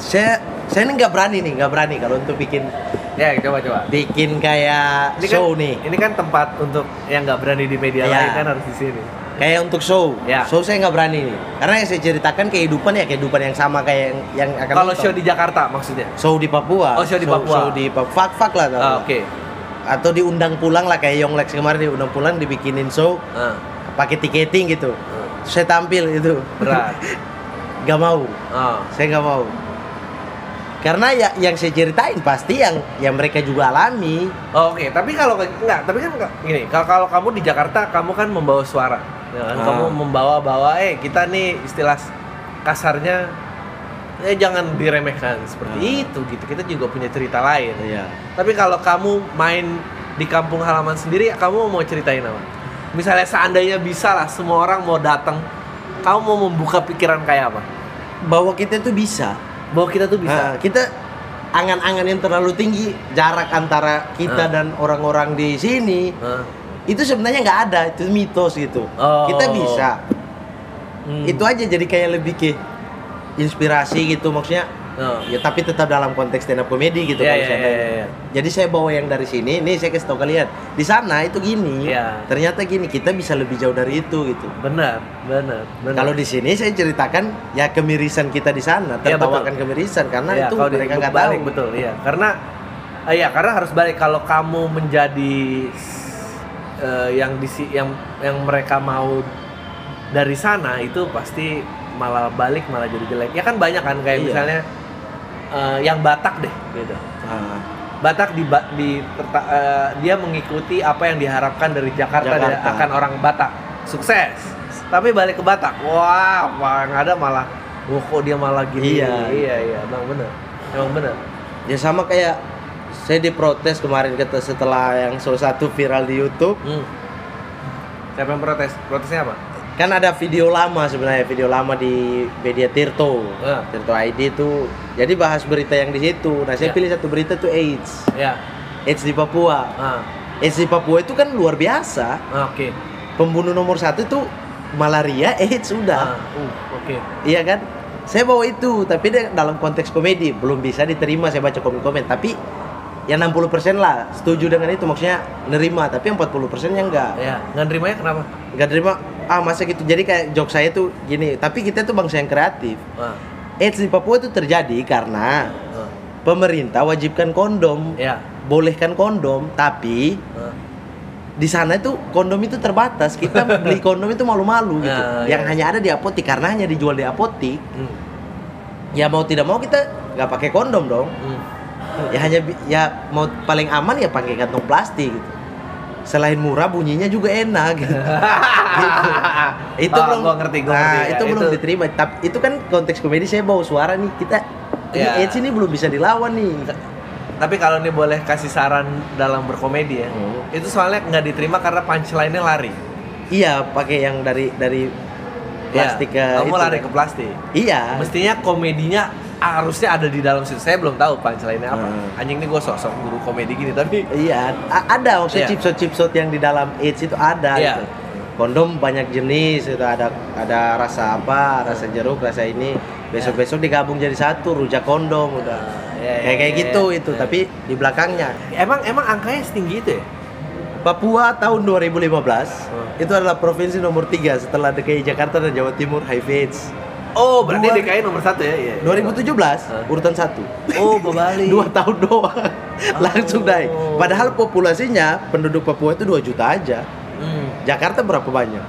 saya saya ini nggak berani nih nggak berani kalau untuk bikin Ya, coba coba. bikin kayak Ini show kan, nih Ini kan tempat untuk yang nggak berani di media Iya. lain kan harus di sini. kayak untuk show Ya. show saya nggak berani nih karena yang saya ceritakan kehidupan ya kehidupan yang sama kayak yang, yang akan Kalau show di Jakarta maksudnya. show di Papua Oh, show di Papua. show di Papua fak fak lah. Ah, Oke. atau diundang pulang lah kayak Yonglex kemarin diundang pulang dibikinin show Ah, pakai tiketing gitu ah. saya tampil itu berat. nggak mau Ah. saya nggak mau karena ya yang saya ceritain pasti yang yang mereka juga alami Oh, Oke, tapi kalau enggak, tapi kan gini, kalau kalau kamu di Jakarta kamu kan membawa suara. Ya kan? Ah. Kamu membawa-bawa eh kita nih istilah kasarnya eh jangan diremehkan seperti Ah. itu gitu. Kita juga punya cerita lain. iya Tapi kalau kamu main di kampung halaman sendiri, kamu mau ceritain apa? misalnya seandainya bisa lah semua orang mau datang, kamu mau membuka pikiran kayak apa? Bahwa kita tuh bisa. Bahwa kita tuh bisa. Nah, kita angan-angan yang terlalu tinggi jarak antara kita Ah. dan orang-orang di sini Hah? itu sebenarnya nggak ada itu mitos gitu Oh. kita bisa Hmm. itu aja jadi kayak lebih ke inspirasi gitu maksudnya Oh. ya tapi tetap dalam konteks stand up comedy gitu Iya, kalau iya, nanya. iya. jadi saya bawa yang dari sini nih saya kasih tahu kalian di sana itu gini Iya. ternyata gini kita bisa lebih jauh dari itu gitu Benar, benar, benar. kalau di sini saya ceritakan ya kemirisan kita di sana Iya, tertawakan kemirisan karena Iya, itu mereka nggak balik, tahu betul, iya. Karena eh, iya, karena harus balik kalau kamu menjadi eh, yang di yang yang mereka mau dari sana itu pasti malah balik malah jadi jelek. Ya kan banyak kan kayak Iya. misalnya eh, yang Batak deh. Gitu. Ah, Batak di, di terta- eh, dia mengikuti apa yang diharapkan dari Jakarta, Jakarta. dia akan orang Batak. Sukses. Tapi balik ke Batak. Wah yang ada malah wah kok dia malah gini? Iya. iya iya. Emang bener. Emang bener. Ya sama kayak saya diprotes kemarin kata setelah yang salah satu viral di YouTube. Hmm. siapa yang protes? Protesnya apa kan ada video lama sebenarnya video lama di media Tirto. Ah. Tirto ID itu jadi bahas berita yang di situ. Nah saya Ya. pilih satu berita tuh AIDS. Ya. AIDS di Papua. Ah. AIDS di Papua itu kan luar biasa. Ah, oke. Pembunuh nomor satu tuh malaria AIDS ah sudah uh, oke. Iya kan? Saya bawa itu tapi dalam konteks komedi belum bisa diterima saya baca komen-komen. Tapi ya 60% lah setuju dengan itu maksudnya nerima tapi yang 40% nya enggak. Ya nggak nerimanya kenapa? Nggak terima ah masa gitu jadi kayak joke saya tuh gini tapi kita tuh bangsa yang kreatif ah, AIDS di Papua itu terjadi karena ah. pemerintah wajibkan kondom ya bolehkan kondom tapi ah. di sana itu kondom itu terbatas kita beli kondom itu malu-malu gitu Ah, yang iya. hanya ada di apotik karena hanya dijual di apotik Hmm. ya mau tidak mau kita nggak pakai kondom dong Hmm. ya hanya ya mau paling aman ya pakai kantong plastik gitu selain murah bunyinya juga enak gitu. Gitu. itu Oh, belum gua ngerti, gua nah, ngerti, ya. itu, belum Itu- diterima tapi itu kan konteks komedi saya bawa suara nih kita ini Ya. AIDS ini belum bisa dilawan nih Tapi kalau ini boleh kasih saran dalam berkomedi ya, Hmm. itu soalnya nggak diterima karena punchline-nya lari. iya pakai yang dari dari plastik ke ya, kamu itu. lari ke plastik. iya Mestinya komedinya harusnya ada di dalam situ. Saya belum tahu punchline-nya apa. Hmm. Anjing ini gue sosok guru komedi gini tapi iya a- ada maksudnya Iya. chipsot chipsot yang di dalam AIDS itu ada Iya. gitu. kondom banyak jenis itu ada ada rasa apa rasa jeruk rasa ini besok besok digabung jadi satu rujak kondom udah Ya, ya, kayak kayak ya, gitu ya. itu tapi di belakangnya emang emang angkanya setinggi itu ya? Papua tahun 2015 Hmm. itu adalah provinsi nomor 3 setelah DKI Jakarta dan Jawa Timur HIV AIDS Oh, berarti Dua- DKI nomor satu ya? Iya. 2017 Hmm. urutan satu Oh, berbalik. dua tahun doang langsung naik Oh. padahal populasinya penduduk Papua itu 2 juta aja Hmm. Jakarta berapa banyak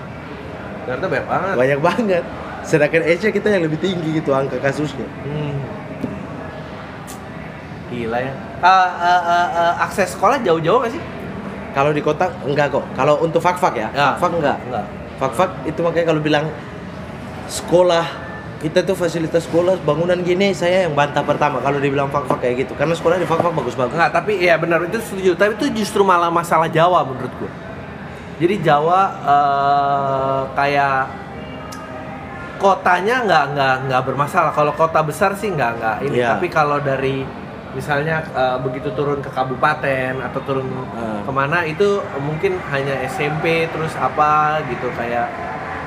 Ternyata banyak banget. banyak banget sedangkan Asia kita yang lebih tinggi gitu angka kasusnya Hmm. Gila ya. Ah, ah, ah, ah, akses sekolah jauh-jauh gak sih? kalau di kota enggak kok kalau untuk fak-fak ya, Ya. fak-fak enggak Enggak. fak-fak itu makanya kalau bilang sekolah kita tuh fasilitas sekolah bangunan gini saya yang bantah pertama kalau dibilang fak-fak kayak gitu karena sekolah di fak-fak bagus-bagus Enggak, tapi ya benar itu setuju. Tapi itu justru malah masalah Jawa menurut gua. Jadi Jawa eh, kayak kotanya nggak nggak nggak bermasalah. Kalau kota besar sih nggak nggak ini. Iya. Tapi kalau dari misalnya eh, begitu turun ke kabupaten atau turun Ah. ke mana itu mungkin hanya SMP terus apa gitu kayak.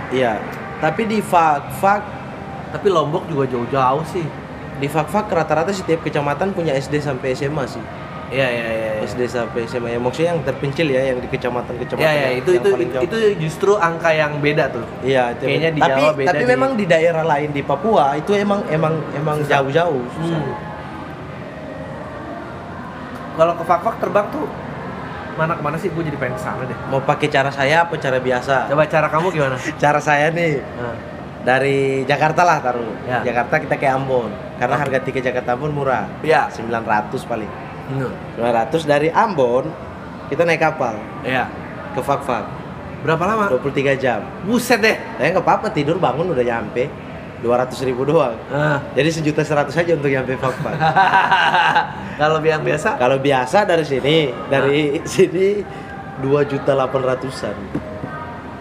iya tapi di fak-fak Tapi Lombok juga jauh-jauh sih. di fak-fak rata-rata setiap kecamatan punya SD sampai SMA sih Iya iya iya. iya. SD sampai SMA ya maksudnya yang terpencil ya yang di kecamatan-kecamatan Iya iya yang- itu yang itu jauh. itu justru angka yang beda tuh. Iya, itu Kayaknya di tapi, Jawa beda Tapi di- memang di daerah lain di Papua itu emang emang emang jauh-jauh. susah. Hmm. Kalau ke Fakfak terbang tuh mana ke mana sih? Gue jadi pengen ke sana deh. Mau pakai cara saya apa cara biasa? Coba cara kamu gimana? Cara saya nih Nah, dari Jakarta lah taruh. Ya. Jakarta kita ke Ambon. Karena Oke. harga tiket Jakarta Ambon murah. Iya. 900 paling. Hmm. 900 dari Ambon kita naik kapal Iya. ke Fakfak Berapa lama? 23 jam. Buset deh. Saya nggak apa-apa tidur bangun udah nyampe 200 ribu doang. Ah. Jadi sejuta seratus aja untuk nyampe Fakfak. Kalau yang biasa? Kalau biasa dari sini, dari sini dua juta delapan ratusan.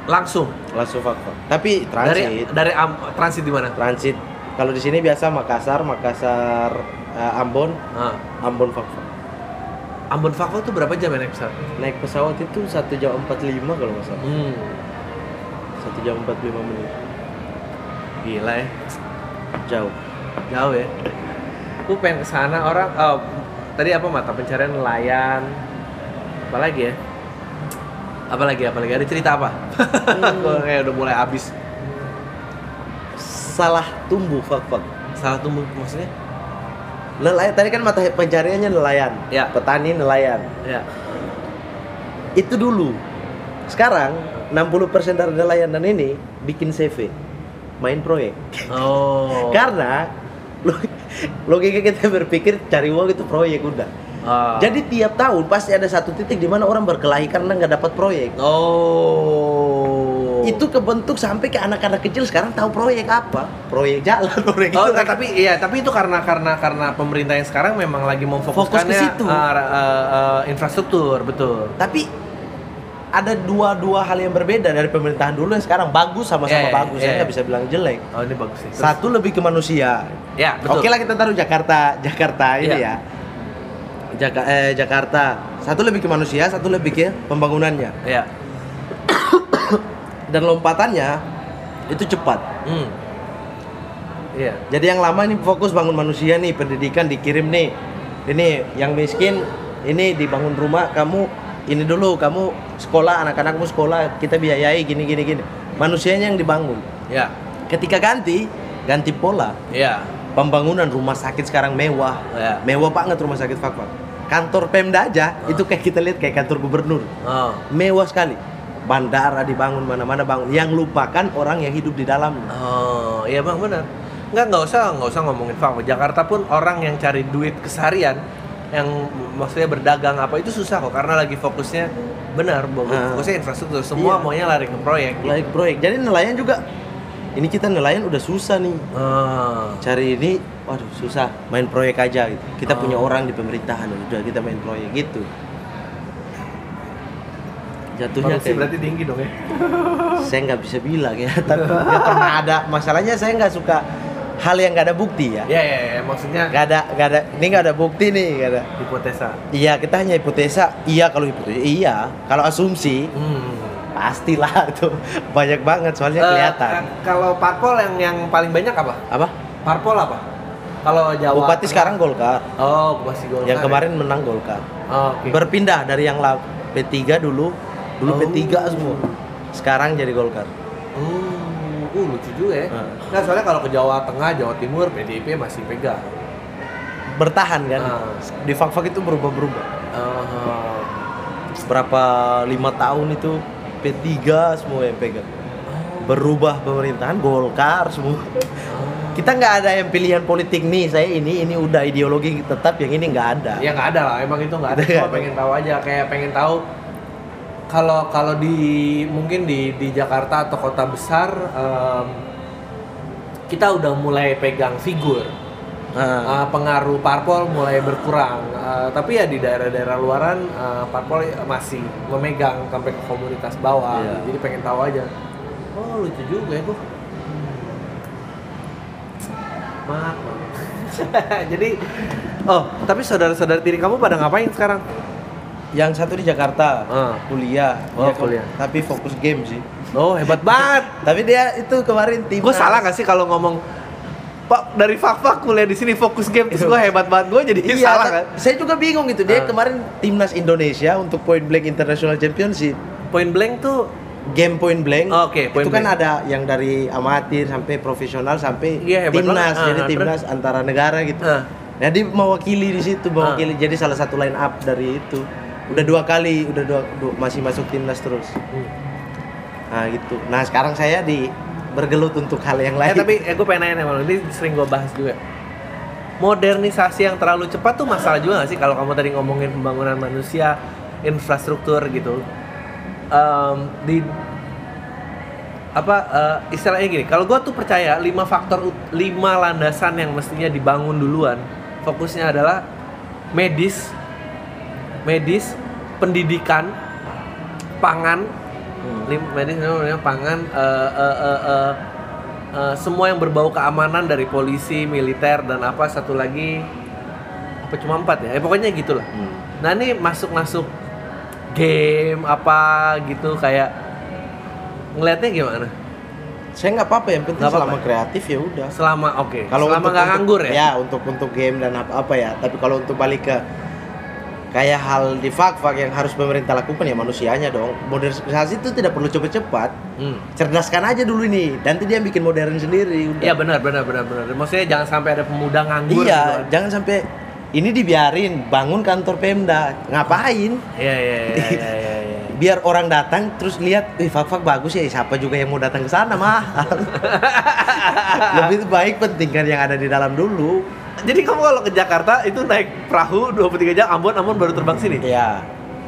Langsung langsung fakfak. Tapi dari transit, dari Am- transit di mana? transit. Kalau di sini biasa Makassar, Makassar, eh, Ambon, Ah. Ambon fakfak. Ambon Fakfak tuh berapa jam ya naik pesawat? Naik pesawat itu satu jam 45 kalau nggak salah. Hmm. Satu jam 45 menit. Gila ya. Jauh. Jauh ya. Aku pengen ke sana orang oh, tadi apa mata pencarian nelayan. Apalagi ya? Apalagi apalagi ada cerita apa? Aku kayak udah mulai habis. Salah tumbuh fakfak. Salah tumbuh maksudnya? Nelayan tadi kan mata pencariannya nelayan. Ya. Petani nelayan. Ya. Itu dulu. Sekarang 60% dari nelayan dan ini bikin CV. Main proyek. Oh. Karena log- logika kita berpikir cari uang itu proyek udah. Ah. Jadi tiap tahun pasti ada satu titik di mana orang berkelahi karena nggak dapat proyek. Oh. Itu kebentuk sampai ke anak-anak kecil sekarang tahu proyek apa? Proyek jalan, proyek Oh, itu. enggak, tapi iya, tapi itu karena karena karena pemerintah yang sekarang memang lagi Fokus memfokuskannya ke situ. uh, uh, uh, infrastruktur, betul. Tapi ada dua dua hal yang berbeda dari pemerintahan dulu yang sekarang bagus sama-sama iya, bagus. Saya iya. nggak bisa bilang jelek. Oh, ini bagus sih. Terus- Satu lebih ke manusia. ya, betul. Oke lah kita taruh Jakarta, Jakarta ini Iya. ya. Jaka, eh, Jakarta. Satu lebih ke manusia, satu lebih ke pembangunannya. Ya. Dan lompatannya itu cepat. Hmm. Iya. Jadi yang lama ini fokus bangun manusia nih, pendidikan dikirim nih. Ini yang miskin ini dibangun rumah, kamu ini dulu kamu sekolah anak-anakmu sekolah kita biayai gini gini gini. Manusianya yang dibangun. Ya. Ketika ganti, ganti pola. Iya. Pembangunan rumah sakit sekarang mewah. Ya. Mewah banget rumah sakit Fakfak. Kantor Pemda aja itu kayak kita lihat kayak kantor gubernur. Oh. Mewah sekali. Bandara dibangun mana-mana bangun. Yang lupakan orang yang hidup di dalamnya. Oh, iya bang benar. Nggak nggak usah nggak usah ngomongin fakta. Jakarta pun orang yang cari duit keseharian yang maksudnya berdagang apa itu susah kok karena lagi fokusnya benar bahwa Ah. fokusnya infrastruktur semua Iya. maunya lari ke proyek. Like proyek. Jadi nelayan juga ini kita nelayan udah susah nih. Ah. Cari ini waduh susah. Main proyek aja gitu. Kita Oh. punya orang di pemerintahan udah kita main proyek gitu. Jatuhnya Korupsi kayak berarti tinggi dong ya. saya nggak bisa bilang ya tapi nggak pernah ada masalahnya saya nggak suka hal yang nggak ada bukti ya Ya ya, ya. maksudnya nggak ada nggak ada ini nggak ada bukti nih nggak ada hipotesa. iya kita hanya hipotesa iya kalau hipotesa iya kalau asumsi Hmm. pastilah tuh banyak banget soalnya Eh, kelihatan ka- kalau parpol yang yang paling banyak apa? apa Parpol apa? Kalau Jawa. bupati sekarang Golkar Oh, masih Golkar. yang ya? kemarin menang Golkar Oh, Oke. berpindah dari yang la- P3 dulu dulu Oh. P3 semua sekarang jadi Golkar Hmm, uh, lucu juga ya. Hmm. Nah, soalnya kalau ke Jawa Tengah, Jawa Timur, PDIP masih pegang. bertahan kan Ah. di fak-fak itu berubah-berubah Oh. berapa lima tahun itu P3 semua yang pegang berubah pemerintahan Golkar semua kita nggak ada yang pilihan politik nih saya ini ini udah ideologi tetap yang ini nggak ada Ya nggak ada lah, emang itu nggak ada. Cuma pengen tahu aja, kayak pengen tahu kalau kalau di mungkin di di Jakarta atau kota besar em, kita udah mulai pegang figur. Nah, Uh, pengaruh parpol mulai berkurang, Uh, tapi ya di daerah-daerah luaran uh, parpol masih memegang sampai ke komunitas bawah. Iya. Jadi pengen tahu aja. Oh lucu juga ya kok. Maaf. Jadi, oh tapi saudara-saudara tiri kamu pada ngapain sekarang? yang satu di Jakarta Ah. kuliah Oh, Dia kuliah. tapi fokus game sih Oh hebat banget. tapi dia itu kemarin tim gue salah gak sih kalau ngomong Pak dari fak-fak kuliah di sini fokus game terus gue hebat banget gue jadi Iya, salah kan? saya juga bingung gitu dia Ah. kemarin timnas Indonesia untuk Point Blank International Championship Point blank tuh game point blank oke, point itu kan blank. ada yang dari amatir sampai profesional sampai Iya, hebat timnas. Ah, jadi terus? timnas antara negara gitu Ah. nah dia mewakili di situ mewakili jadi salah satu line up dari itu udah dua kali udah dua, dua- masih masuk timnas terus Hmm. nah gitu nah sekarang saya di bergelut untuk hal yang lain tapi eh, gue pengen nanya ini sering gue bahas juga. Modernisasi yang terlalu cepat tuh masalah juga gak sih kalau kamu tadi ngomongin pembangunan manusia, infrastruktur gitu. Em, di apa eh, istilahnya gini, kalau gue tuh percaya lima faktor, lima landasan yang mestinya dibangun duluan, fokusnya adalah medis, medis, pendidikan, pangan, Hmm. Lim, medis namanya pangan eh, eh, eh, eh, eh, semua yang berbau keamanan dari polisi, militer dan apa satu lagi apa cuma empat ya? Eh, pokoknya gitulah. Hmm. Nah ini masuk-masuk game apa gitu kayak ngelihatnya gimana? Saya nggak apa-apa yang penting Nggak apa-apa. selama kreatif ya udah. Selama oke, Kalau selama nggak nganggur ya? Ya, untuk untuk game dan apa apa ya. Tapi kalau untuk balik ke kayak hal di fak-fak yang harus pemerintah lakukan ya manusianya dong. Modernisasi itu tidak perlu cepat-cepat. Hmm. Cerdaskan aja dulu ini. Nanti dia bikin modern sendiri. Iya benar benar benar benar. Maksudnya jangan sampai ada pemuda nganggur. Iya, gitu. jangan sampai ini dibiarin bangun kantor Pemda. Ngapain? Iya iya iya iya iya. iya. Biar orang datang terus lihat, "Ih, fak-fak bagus ya. Siapa juga yang mau datang ke sana, mah." Lebih baik pentingkan yang ada di dalam dulu. Jadi kamu kalau ke Jakarta itu naik perahu 23 jam Ambon Ambon baru terbang sini. Iya.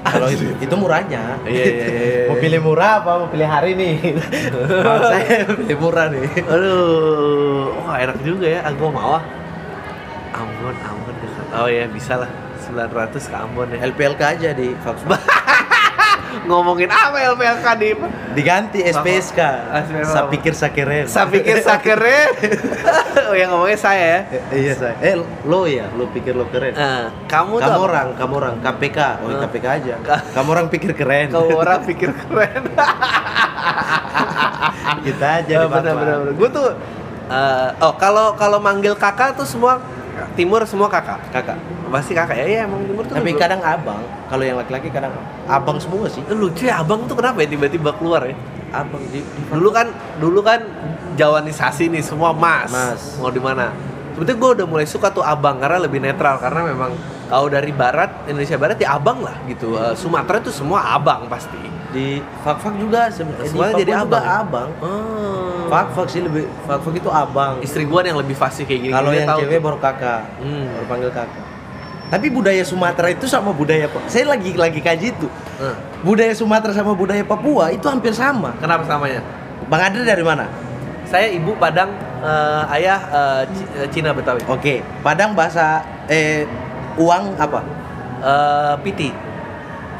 Kalau itu, itu murahnya. Iya, iya, iya, iya. mau pilih murah apa mau pilih hari nih? Saya pilih murah nih. Aduh, wah enak juga ya. Aku mau ah. Oh ya bisa lah. 900 ke Ambon ya. LPLK aja di Volkswagen. Ngomongin apa LPLK di Diganti SPSK. Saya pikir sakeren. Saya pikir sakeren. oh yang ngomongnya saya ya. iya saya. Eh lo ya, lo pikir lo keren. Nah, kamu tuh kamu orang, kamu orang KPK. Oh, Eh. KPK aja. Ka- Kamu orang pikir keren. Kamu orang pikir keren. Kita aja Ya, di benar Fatwa. benar benar. Gue tuh eh, oh kalau kalau manggil kakak tuh semua timur semua kakak. Kakak. Pasti kakak ya, iya emang timur tuh. Tapi kadang abang. Kalau yang laki-laki kadang abang semua sih. Eh, lucu ya abang tuh kenapa ya tiba-tiba keluar ya? Abang di, di Dulu kan dulu kan jawanisasi nih semua mas. Mas. Mau di mana? Sebetulnya gue udah mulai suka tuh abang karena lebih netral karena memang kalau dari barat Indonesia barat ya abang lah gitu. Eh, Sumatera tuh semua abang pasti. Di fak-fak juga. Semuanya Di jadi Papua juga abang. abang. Oh. Fak-fak sih lebih fak-fak itu abang. Istri gue yang lebih fasih kayak gini. Kalau yang tahu cewek tuh. baru kakak. Hmm. Baru panggil kakak. Tapi budaya Sumatera itu sama budaya saya lagi lagi kaji itu. Eh, Budaya Sumatera sama budaya Papua itu hampir sama. Kenapa samanya? Bang Adri dari mana? Saya ibu Padang, eh, ayah eh, eh, Cina Betawi. Oke, Padang bahasa eh uang apa? Eh, Piti.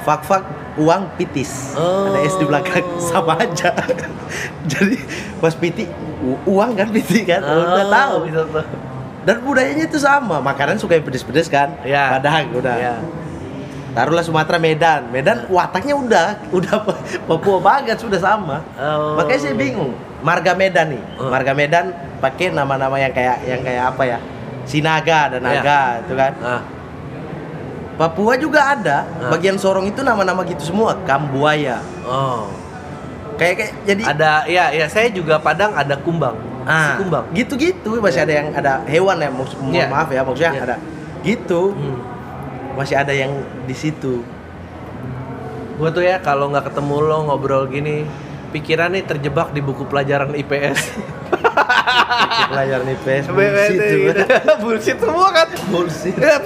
Fak-fak uang pitis. Oh. Ada S di belakang sama aja. Jadi pas piti uang kan piti kan. udah tahu. Bisa tuh. Dan budayanya itu sama. Makanan suka yang pedes-pedes kan? Iya. Padang udah. Iya. Taruhlah Sumatera Medan. Medan wataknya udah udah Papua banget sudah sama. Oh. Makanya saya bingung. Marga Medan nih. Oh. Marga Medan pakai nama-nama yang kayak yang kayak apa ya? Sinaga dan Iya. Naga itu kan. Ah, Papua juga ada. Ah. Bagian Sorong itu nama-nama gitu semua. Kambuaya. oh. Kayak kayak jadi Ada ya ya saya juga Padang ada kumbang. ah, Si kumbang. gitu-gitu masih ada yang ada hewan ya maksud mohon Iya. maaf ya maksudnya Iya. ada gitu. Hmm. Masih ada yang di situ. Gue tuh ya kalau nggak ketemu lo ngobrol gini, pikiran nih terjebak di buku pelajaran IPS. Pelajaran IPS bullshit. Bullshit semua kan. Bullshit. Ya,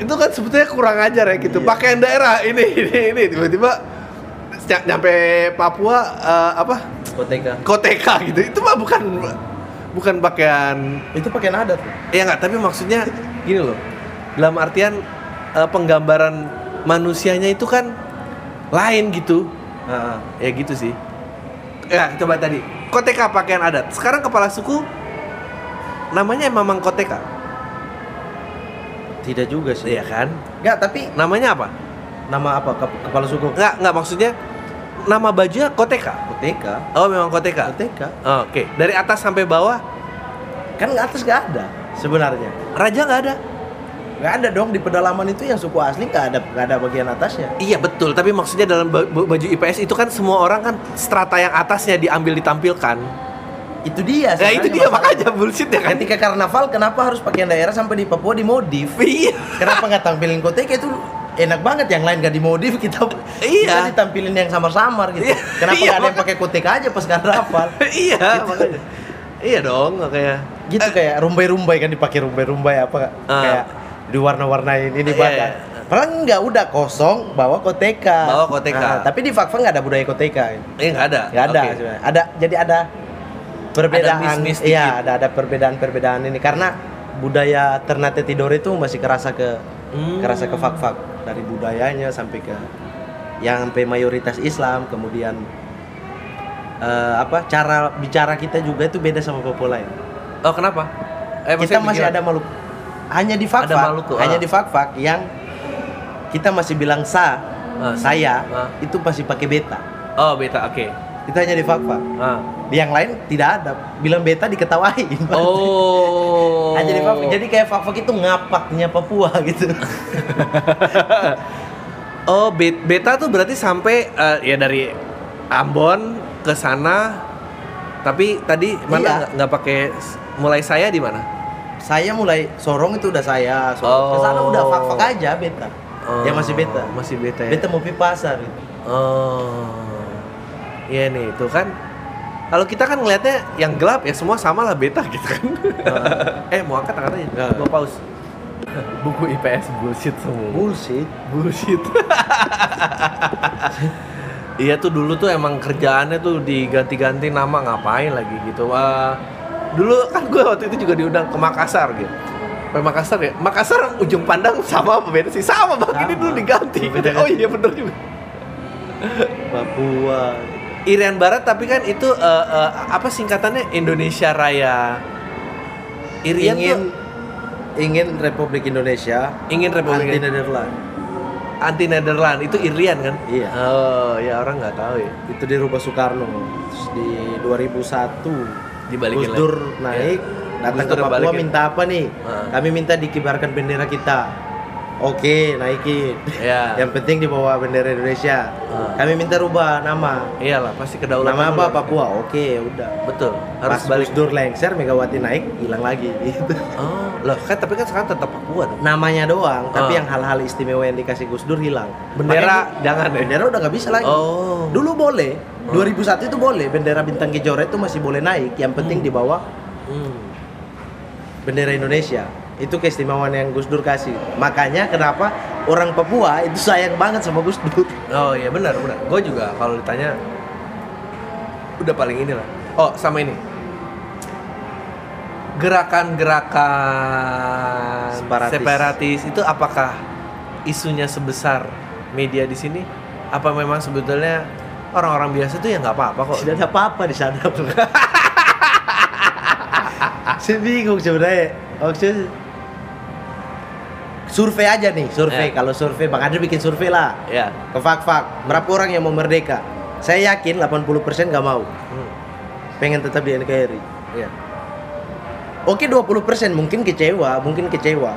itu kan sebetulnya kurang ajar ya gitu. Iya. Pakaian daerah ini ini ini tiba-tiba ny- nyampe Papua eh, apa? Koteka. Koteka gitu. Itu mah bukan bukan pakaian Itu pakai adat. ya nggak tapi maksudnya gini loh dalam artian eh, penggambaran manusianya itu kan lain gitu Heeh. ya gitu sih ya coba tadi koteka pakaian adat sekarang kepala suku namanya Mamang Koteka Tidak juga sih. iya kan Enggak, tapi namanya apa nama apa? Kep- kepala suku. nggak nggak maksudnya nama bajunya Koteka Koteka. oh memang Koteka Koteka. Oh, oke dari atas sampai bawah Kan atas nggak ada sebenarnya. raja nggak ada Nggak ada dong di pedalaman itu yang suku asli nggak ada nggak ada bagian atasnya. Iya betul, tapi maksudnya dalam ba- ba- baju IPS itu kan semua orang kan strata yang atasnya diambil ditampilkan. Itu dia. Ya itu dia makanya bullshit ya kan. Ketika karnaval kenapa harus pakaian daerah sampai di Papua dimodif? Iya. Kenapa nggak tampilin koteka itu enak banget yang lain nggak dimodif kita Iya. kita ditampilin yang samar-samar gitu. Iya. Kenapa Iya, nggak ada yang pakai koteka aja pas karnaval? iya makanya. Iya dong makanya. gitu kayak rumbai-rumbai kan dipakai rumbai-rumbai apa Ah. kayak diwarna-warnain ini Iya, badan. iya. Padahal enggak udah kosong bawa koteka. Bawa koteka. Nah, tapi di Fakfa nggak ada budaya koteka. Eh nggak ada. Nggak ada sebenarnya. Ada jadi ada perbedaan. Iya, ada ada perbedaan-perbedaan ini karena budaya Ternate Tidore itu masih kerasa ke Hmm. kerasa ke Fakfak dari budayanya sampai ke yang sampai mayoritas Islam, kemudian eh, apa cara bicara kita juga itu beda sama Papua lain. Oh kenapa? Eh, kita masih ada Maluku. Hanya di Fakfak, Maluku, hanya ah. di Fakfak yang kita masih bilang sa, Ah, saya ah. itu masih pakai beta. Oh beta, oke. Itu hanya di Fakfak. Ah. Yang lain tidak ada. Bilang beta diketawain. Oh. Hanya di Fakfak. Jadi kayak Fakfak itu ngapaknya Papua gitu. Oh, be- beta tuh berarti sampai eh, ya dari Ambon ke sana. Tapi tadi mana Iya. nggak pakai mulai saya di mana? saya mulai sorong itu udah saya, sorong ke sana Oh. udah Fakfak aja beta. Ya masih beta. Masih beta ya. Beta mau pi pasar gitu. Oh. Iya nih, tuh kan. Kalau kita kan ngelihatnya yang gelap ya semua sama lah beta gitu kan. eh mau angkat angkat aja. Nggak. Gua pause. Buku IPS bullshit semua. Bullshit. Bullshit. iya tuh dulu tuh emang kerjaannya tuh diganti-ganti nama ngapain lagi gitu. Wah, dulu kan gue waktu itu juga diundang ke Makassar gitu. Ke Makassar ya. Makassar ujung pandang sama apa beda sih? Sama bang. Ini dulu diganti. Beda Oh iya bener juga. Papua. Irian Barat tapi kan itu eh, eh, apa singkatannya Indonesia Raya. Irian ingin tuh ingin Republik Indonesia ingin Republik anti Nederland. anti Nederland itu Irian kan? Iya. Oh ya orang nggak tahu ya. Itu di Rubah Soekarno. Terus di 2001 Dibalikin Gus Dur naik Iya. datang Gus ke Papua balikin. minta apa nih? Ah. Kami minta dikibarkan bendera kita. Oke, naikin. Ya. Yang penting di bawah bendera Indonesia. Ah. Kami minta rubah nama. Iyalah pasti kedaulatan. Nama apa? dulu. Papua. Oke, udah. Betul. Harus Pas balik. Dur lengser, Megawati naik, hilang lagi. Gitu. Oh, loh kan tapi kan sekarang tetap Papua dong. Namanya doang, tapi Ah. yang hal-hal istimewa yang dikasih Gus Dur hilang. Bendera Makanya jangan bendera udah nggak bisa lagi. Oh. Dulu boleh. Oh. 2001 itu boleh bendera bintang kejora itu masih boleh naik. Yang penting Hmm. di bawah Hmm. bendera Indonesia. Itu keistimewaan yang Gus Dur kasih. Makanya kenapa orang Papua itu sayang banget sama Gus Dur. Oh iya benar benar. Gue juga kalau ditanya udah paling inilah. Oh sama ini. Gerakan-gerakan Separatis. separatis itu apakah isunya sebesar media di sini? Apa memang sebetulnya orang-orang biasa tuh ya nggak apa-apa kok? Tidak ada apa-apa di sana. Saya bingung sebenarnya. Maksudnya survei aja nih, survei. Ya. Kalau survei, Bang Andre bikin survei lah. Ya. Ke fak-fak, berapa orang yang mau merdeka? Saya yakin 80% nggak mau. Hmm. Pengen tetap di NKRI. Iya. Oke 20% mungkin kecewa, mungkin kecewa.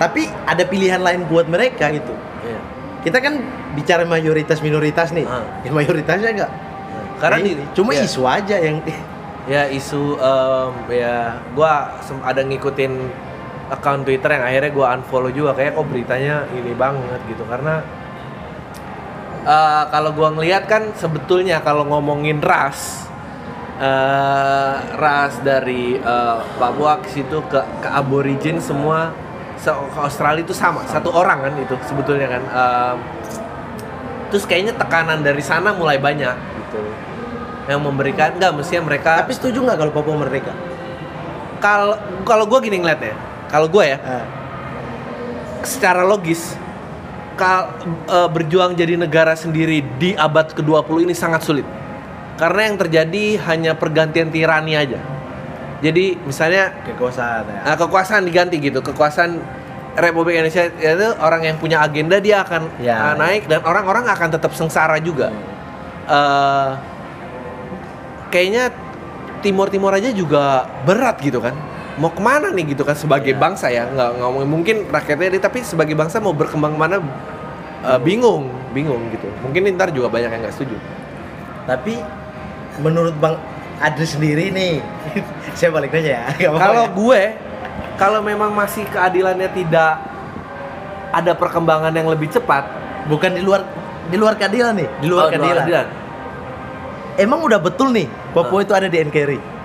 Tapi ada pilihan lain buat mereka gitu. Iya. Kita kan bicara mayoritas minoritas nih. Ah. Ya, mayoritasnya enggak. Karena Ini cuma ya. isu aja yang ya isu em, ya gua ada ngikutin account Twitter yang akhirnya gua unfollow juga. Kayak kok beritanya ini banget gitu. Karena eh, kalau gua ngelihat kan sebetulnya kalau ngomongin ras eh, ras dari eh, Papua ke situ ke ke aborigin semua se ke Australia itu sama. Satu orang kan itu sebetulnya kan. Em, terus kayaknya tekanan dari sana mulai banyak. Gitu yang memberikan enggak mestinya mereka Tapi setuju nggak kalau Papua merdeka? kalau kalau gue gini ngeliatnya kalau gue ya Ah. secara logis kal eh, berjuang jadi negara sendiri di abad ke-20 ini sangat sulit. Karena yang terjadi hanya pergantian tirani aja. Jadi misalnya kekuasaan ya. eh, kekuasaan diganti gitu. Kekuasaan Republik Indonesia itu orang yang punya agenda dia akan Ya, eh, naik dan orang-orang akan tetap sengsara juga. Eh kayaknya Timur Timur aja juga berat gitu kan mau ke mana nih gitu kan sebagai Iya. bangsa ya nggak ngomongin mungkin rakyatnya dia tapi sebagai bangsa mau berkembang mana eh, bingung bingung gitu mungkin ntar juga banyak yang nggak setuju Tapi menurut Bang Adri sendiri nih, saya balik aja ya. kalau ya. gue kalau memang masih keadilannya tidak ada perkembangan yang lebih cepat bukan di luar di luar keadilan nih, di luar oh, keadilan. Emang udah betul nih Papua Ah. itu ada di NKRI.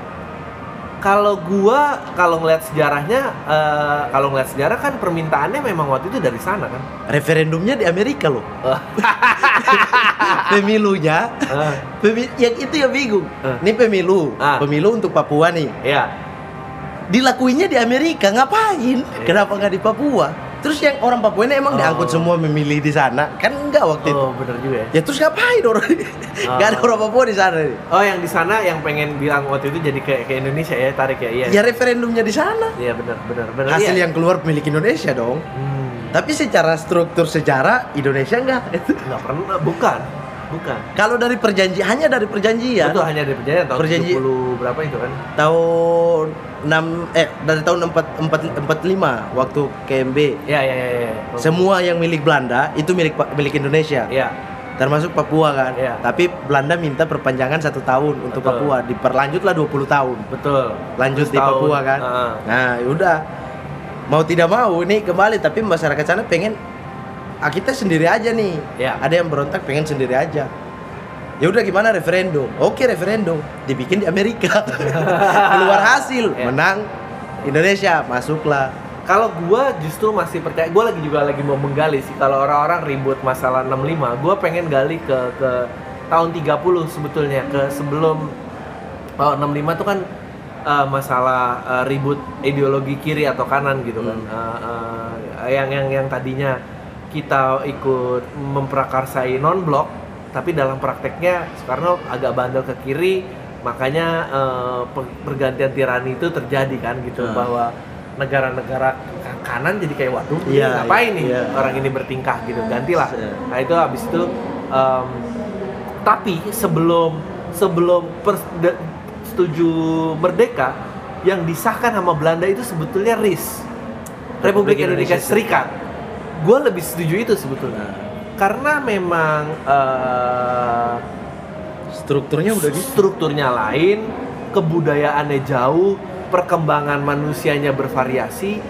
Kalau gua kalau ngeliat sejarahnya eh, kalau ngeliat sejarah kan permintaannya memang waktu itu dari sana kan Referendumnya di Amerika loh. Eh, Pemilunya Pemi- yang itu yang bingung. Ah. Ini pemilu, Ah. pemilu untuk Papua nih. ya Dilakuinnya di Amerika, ngapain? Iya. Kenapa nggak di Papua? Terus yang orang Papua ini emang Oh. diangkut semua memilih di sana? Kan enggak waktu itu. Oh, bener juga ya. Ya terus ngapain orang? Gak ada orang Papua di sana. Oh, yang di sana yang pengen bilang waktu itu jadi ke, ke Indonesia ya, tarik ya. Iya. Ya referendumnya di sana. Iya, benar, benar, benar. Hasil Iya. yang keluar milik Indonesia dong. Hmm, Tapi secara struktur sejarah Indonesia enggak. nggak pernah, bukan. Bukan. Kalau dari perjanjian hanya dari perjanjian Itu hanya dari perjanjian tahun Perjanji- 70 berapa itu kan? tahun 6 eh dari tahun 4 4 45 waktu KMB Iya, iya, iya, iya. semua yang milik Belanda itu milik milik Indonesia. Iya. Termasuk Papua kan. Iya. Tapi Belanda minta perpanjangan satu tahun untuk Betul. Papua, diperlanjutlah 20 tahun. Betul. Lanjut di Tahun, Papua kan. heeh. Nah, yaudah. Mau tidak mau ini kembali tapi masyarakat sana pengen ah, kita sendiri aja nih. Iya. Ada yang berontak pengen sendiri aja. Ya udah gimana referendum? Oke referendum dibikin di Amerika. Keluar hasil Iya. menang Indonesia masuklah. Kalau gua justru masih percaya, gua lagi juga lagi mau menggali sih kalau orang-orang ribut masalah 65, gua pengen gali ke ke tahun 30 sebetulnya ke sebelum oh, 65 tuh kan eh, masalah eh, ribut ideologi kiri atau kanan gitu kan. Hmm. Eh, eh, yang yang yang tadinya kita ikut memprakarsai non blok, tapi dalam prakteknya Soekarno agak bandel ke kiri, makanya pe- pergantian tirani itu terjadi kan gitu. Hmm. bahwa negara-negara kanan jadi kayak waduh ini Iya, ngapain iya, nih iya. orang ini bertingkah? Gitu gantilah. Iya. nah itu habis itu em, tapi sebelum sebelum pers- de- setuju merdeka yang disahkan sama Belanda itu sebetulnya RIS Republik Indonesia, Serikat. Gue lebih setuju itu sebetulnya karena memang eh, Strukturnya udah gitu. strukturnya lain, kebudayaannya jauh, perkembangan manusianya bervariasi.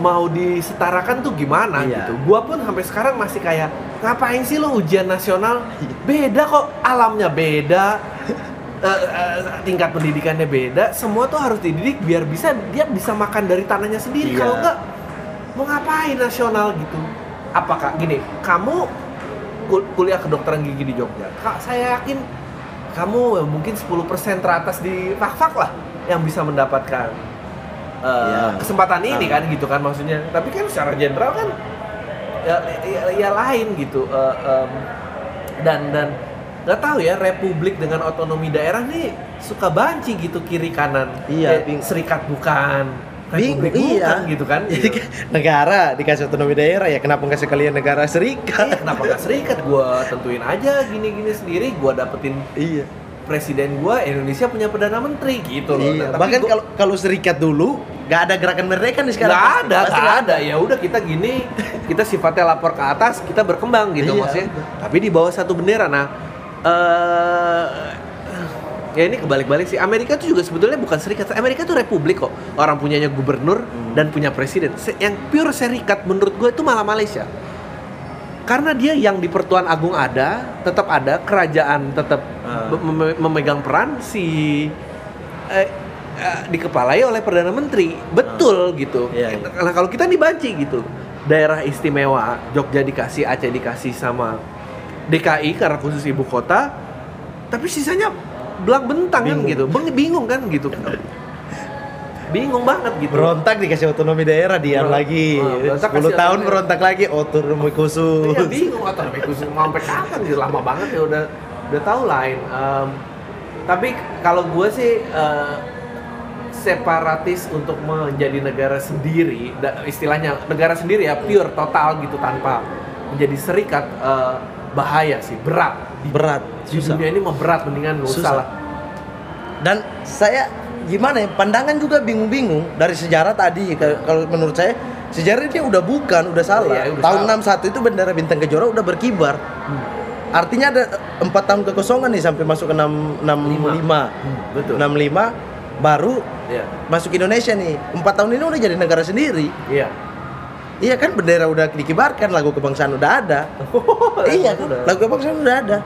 Mau disetarakan tuh gimana Iya. gitu. Gua pun sampai sekarang masih kayak ngapain sih lo ujian nasional? Beda kok, alamnya beda. eh, eh, tingkat pendidikannya beda, semua tuh harus dididik biar bisa dia bisa makan dari tanahnya sendiri. Iya. Kalau enggak mau ngapain nasional gitu? Apakah gini, kamu kul- kuliah kedokteran gigi di Jogja. Kak, saya yakin kamu mungkin 10% teratas di fak-fak lah yang bisa mendapatkan eh, Iya. kesempatan ini Ah. kan gitu kan maksudnya. Tapi kan secara general kan ya, ya, ya lain gitu eh, em, dan dan nggak tahu ya Republik dengan otonomi daerah nih suka banci gitu kiri kanan. Iya, Eh, serikat bukan. Bingung, iya. gitu kan. Jadi Gitu. negara dikasih otonomi daerah ya kenapa nggak sekalian negara Iya, serikat? kenapa nggak serikat? Gua tentuin aja gini-gini sendiri. Gua dapetin iya. presiden gua Indonesia punya perdana menteri gitu loh. Iya. Nah, Bahkan gua- kalau kalau serikat dulu nggak ada gerakan merdeka nih sekarang. nggak ada, pasti nggak ada. Ya udah kita gini, kita sifatnya lapor ke atas, kita berkembang gitu Iya. maksudnya. Tapi di bawah satu bendera. Nah, eh ya ini kebalik-balik sih. Amerika tuh juga sebetulnya bukan serikat. Amerika tuh republik kok. Orang punyanya gubernur Hmm. dan punya presiden. Yang pure serikat menurut gue itu malah Malaysia. Karena dia yang di Pertuan Agung ada, tetap ada, kerajaan tetap be- mem- memegang peran si eh, eh, dikepalai oleh perdana menteri. Betul gitu. Iya, iya. Nah, kalau kita dibanci gitu. Daerah istimewa Jogja dikasih, Aceh dikasih sama DKI karena khusus ibu kota. Tapi sisanya belang bentang kan gitu. Bingung kan gitu. Bingung banget gitu. Berontak dikasih otonomi daerah diam Beron- lagi. Berontak 10 kasih tahun otonomi. berontak lagi otonomi khusus. Iya bingung atau khusus mau sampai kapan gitu lama banget ya udah udah tahu lain. Em, tapi kalau gue sih eh, separatis untuk menjadi negara sendiri, istilahnya negara sendiri ya pure total gitu tanpa menjadi serikat eh, bahaya sih berat. Berat, Di susah. dunia ini mau berat mendingan nggak usah lah. Dan saya gimana ya pandangan juga bingung-bingung dari sejarah tadi Ka- kalau menurut saya sejarah ini udah bukan udah salah Iya, udah tahun salah. 61 itu bendera bintang kejora udah berkibar artinya ada empat tahun kekosongan nih sampai masuk ke 6, 65 betul. 65 baru Iya. masuk Indonesia nih empat tahun ini udah jadi negara sendiri Iya. Iya kan bendera udah dikibarkan lagu kebangsaan udah ada iya kan Udah. lagu kebangsaan udah ada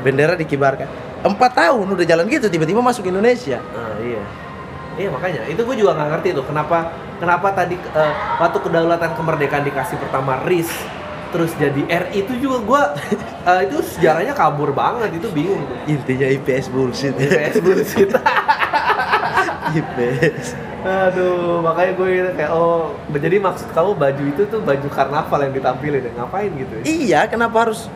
bendera dikibarkan empat tahun udah jalan gitu tiba-tiba masuk Indonesia Ah, iya. Iya makanya itu gue juga nggak ngerti tuh kenapa kenapa tadi eh, waktu kedaulatan kemerdekaan dikasih pertama RIS terus jadi RI itu juga gue eh, itu sejarahnya kabur banget itu bingung tuh. intinya IPS bullshit IPS bullshit. IPS Aduh, makanya gue kayak oh, jadi maksud kamu baju itu tuh baju karnaval yang ditampilin, ya? ngapain gitu? ya? Iya, kenapa harus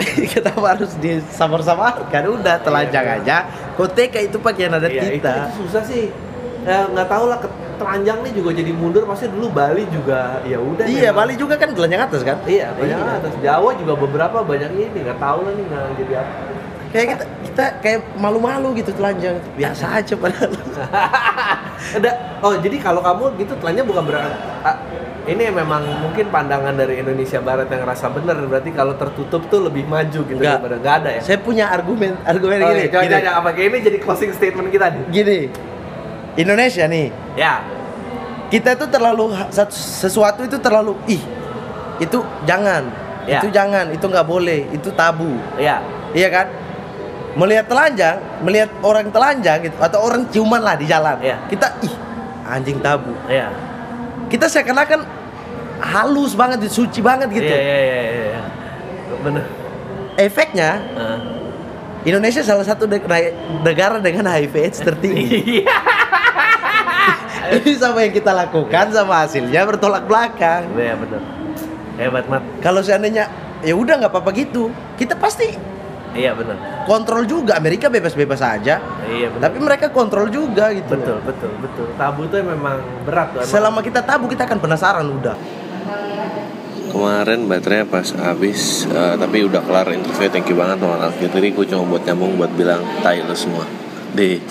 kenapa harus disamar-samarkan? Udah telanjang Iya, aja. Koteka itu pakaian adat Iya, itu, kita. itu susah sih. Ya, nggak tahu lah, telanjang nih juga jadi mundur. Pasti dulu Bali juga, ya udah. Iya, memang. Bali juga kan telanjang atas kan? Iya, banyak Iya. atas. Jawa juga beberapa banyak ini, nggak tahu lah nih nggak jadi apa. Kayak kita kita kayak malu-malu gitu telanjang. Biasa aja padahal. Ada, oh jadi kalau kamu gitu telanjang bukan berarti ah, ini memang mungkin pandangan dari Indonesia Barat yang rasa benar berarti kalau tertutup tuh lebih maju gitu Enggak. daripada nggak ada ya. Saya punya argumen argumen Oh, gini. iya, coba, gini. coba, apa ini jadi closing statement kita nih. Gini. Indonesia nih, Ya, kita tuh terlalu sesuatu itu terlalu ih itu jangan Ya. itu jangan itu nggak boleh itu tabu ya, iya kan melihat telanjang melihat orang telanjang gitu atau orang ciuman lah di jalan Ya. kita ih anjing tabu ya. kita seakan-akan halus banget suci banget gitu Iya, iya, iya, iya, iya. Bener. efeknya Ah. Indonesia salah satu neg- negara dengan HIV AIDS tertinggi Iya. ini sama yang kita lakukan sama hasilnya bertolak belakang Iya, bener. Hebat, Mat. kalau seandainya ya udah nggak apa-apa gitu kita pasti Iya, bener. kontrol juga Amerika bebas-bebas aja Iya, bener. tapi mereka kontrol juga gitu betul, betul, betul. Tabu tuh memang berat tuh. emang. selama kita tabu kita akan penasaran udah Kemarin baterainya pas habis, eh, tapi udah kelar interview. Thank you banget teman Alfie. Tadi gue cuma buat nyambung buat bilang tai lo semua. Deh.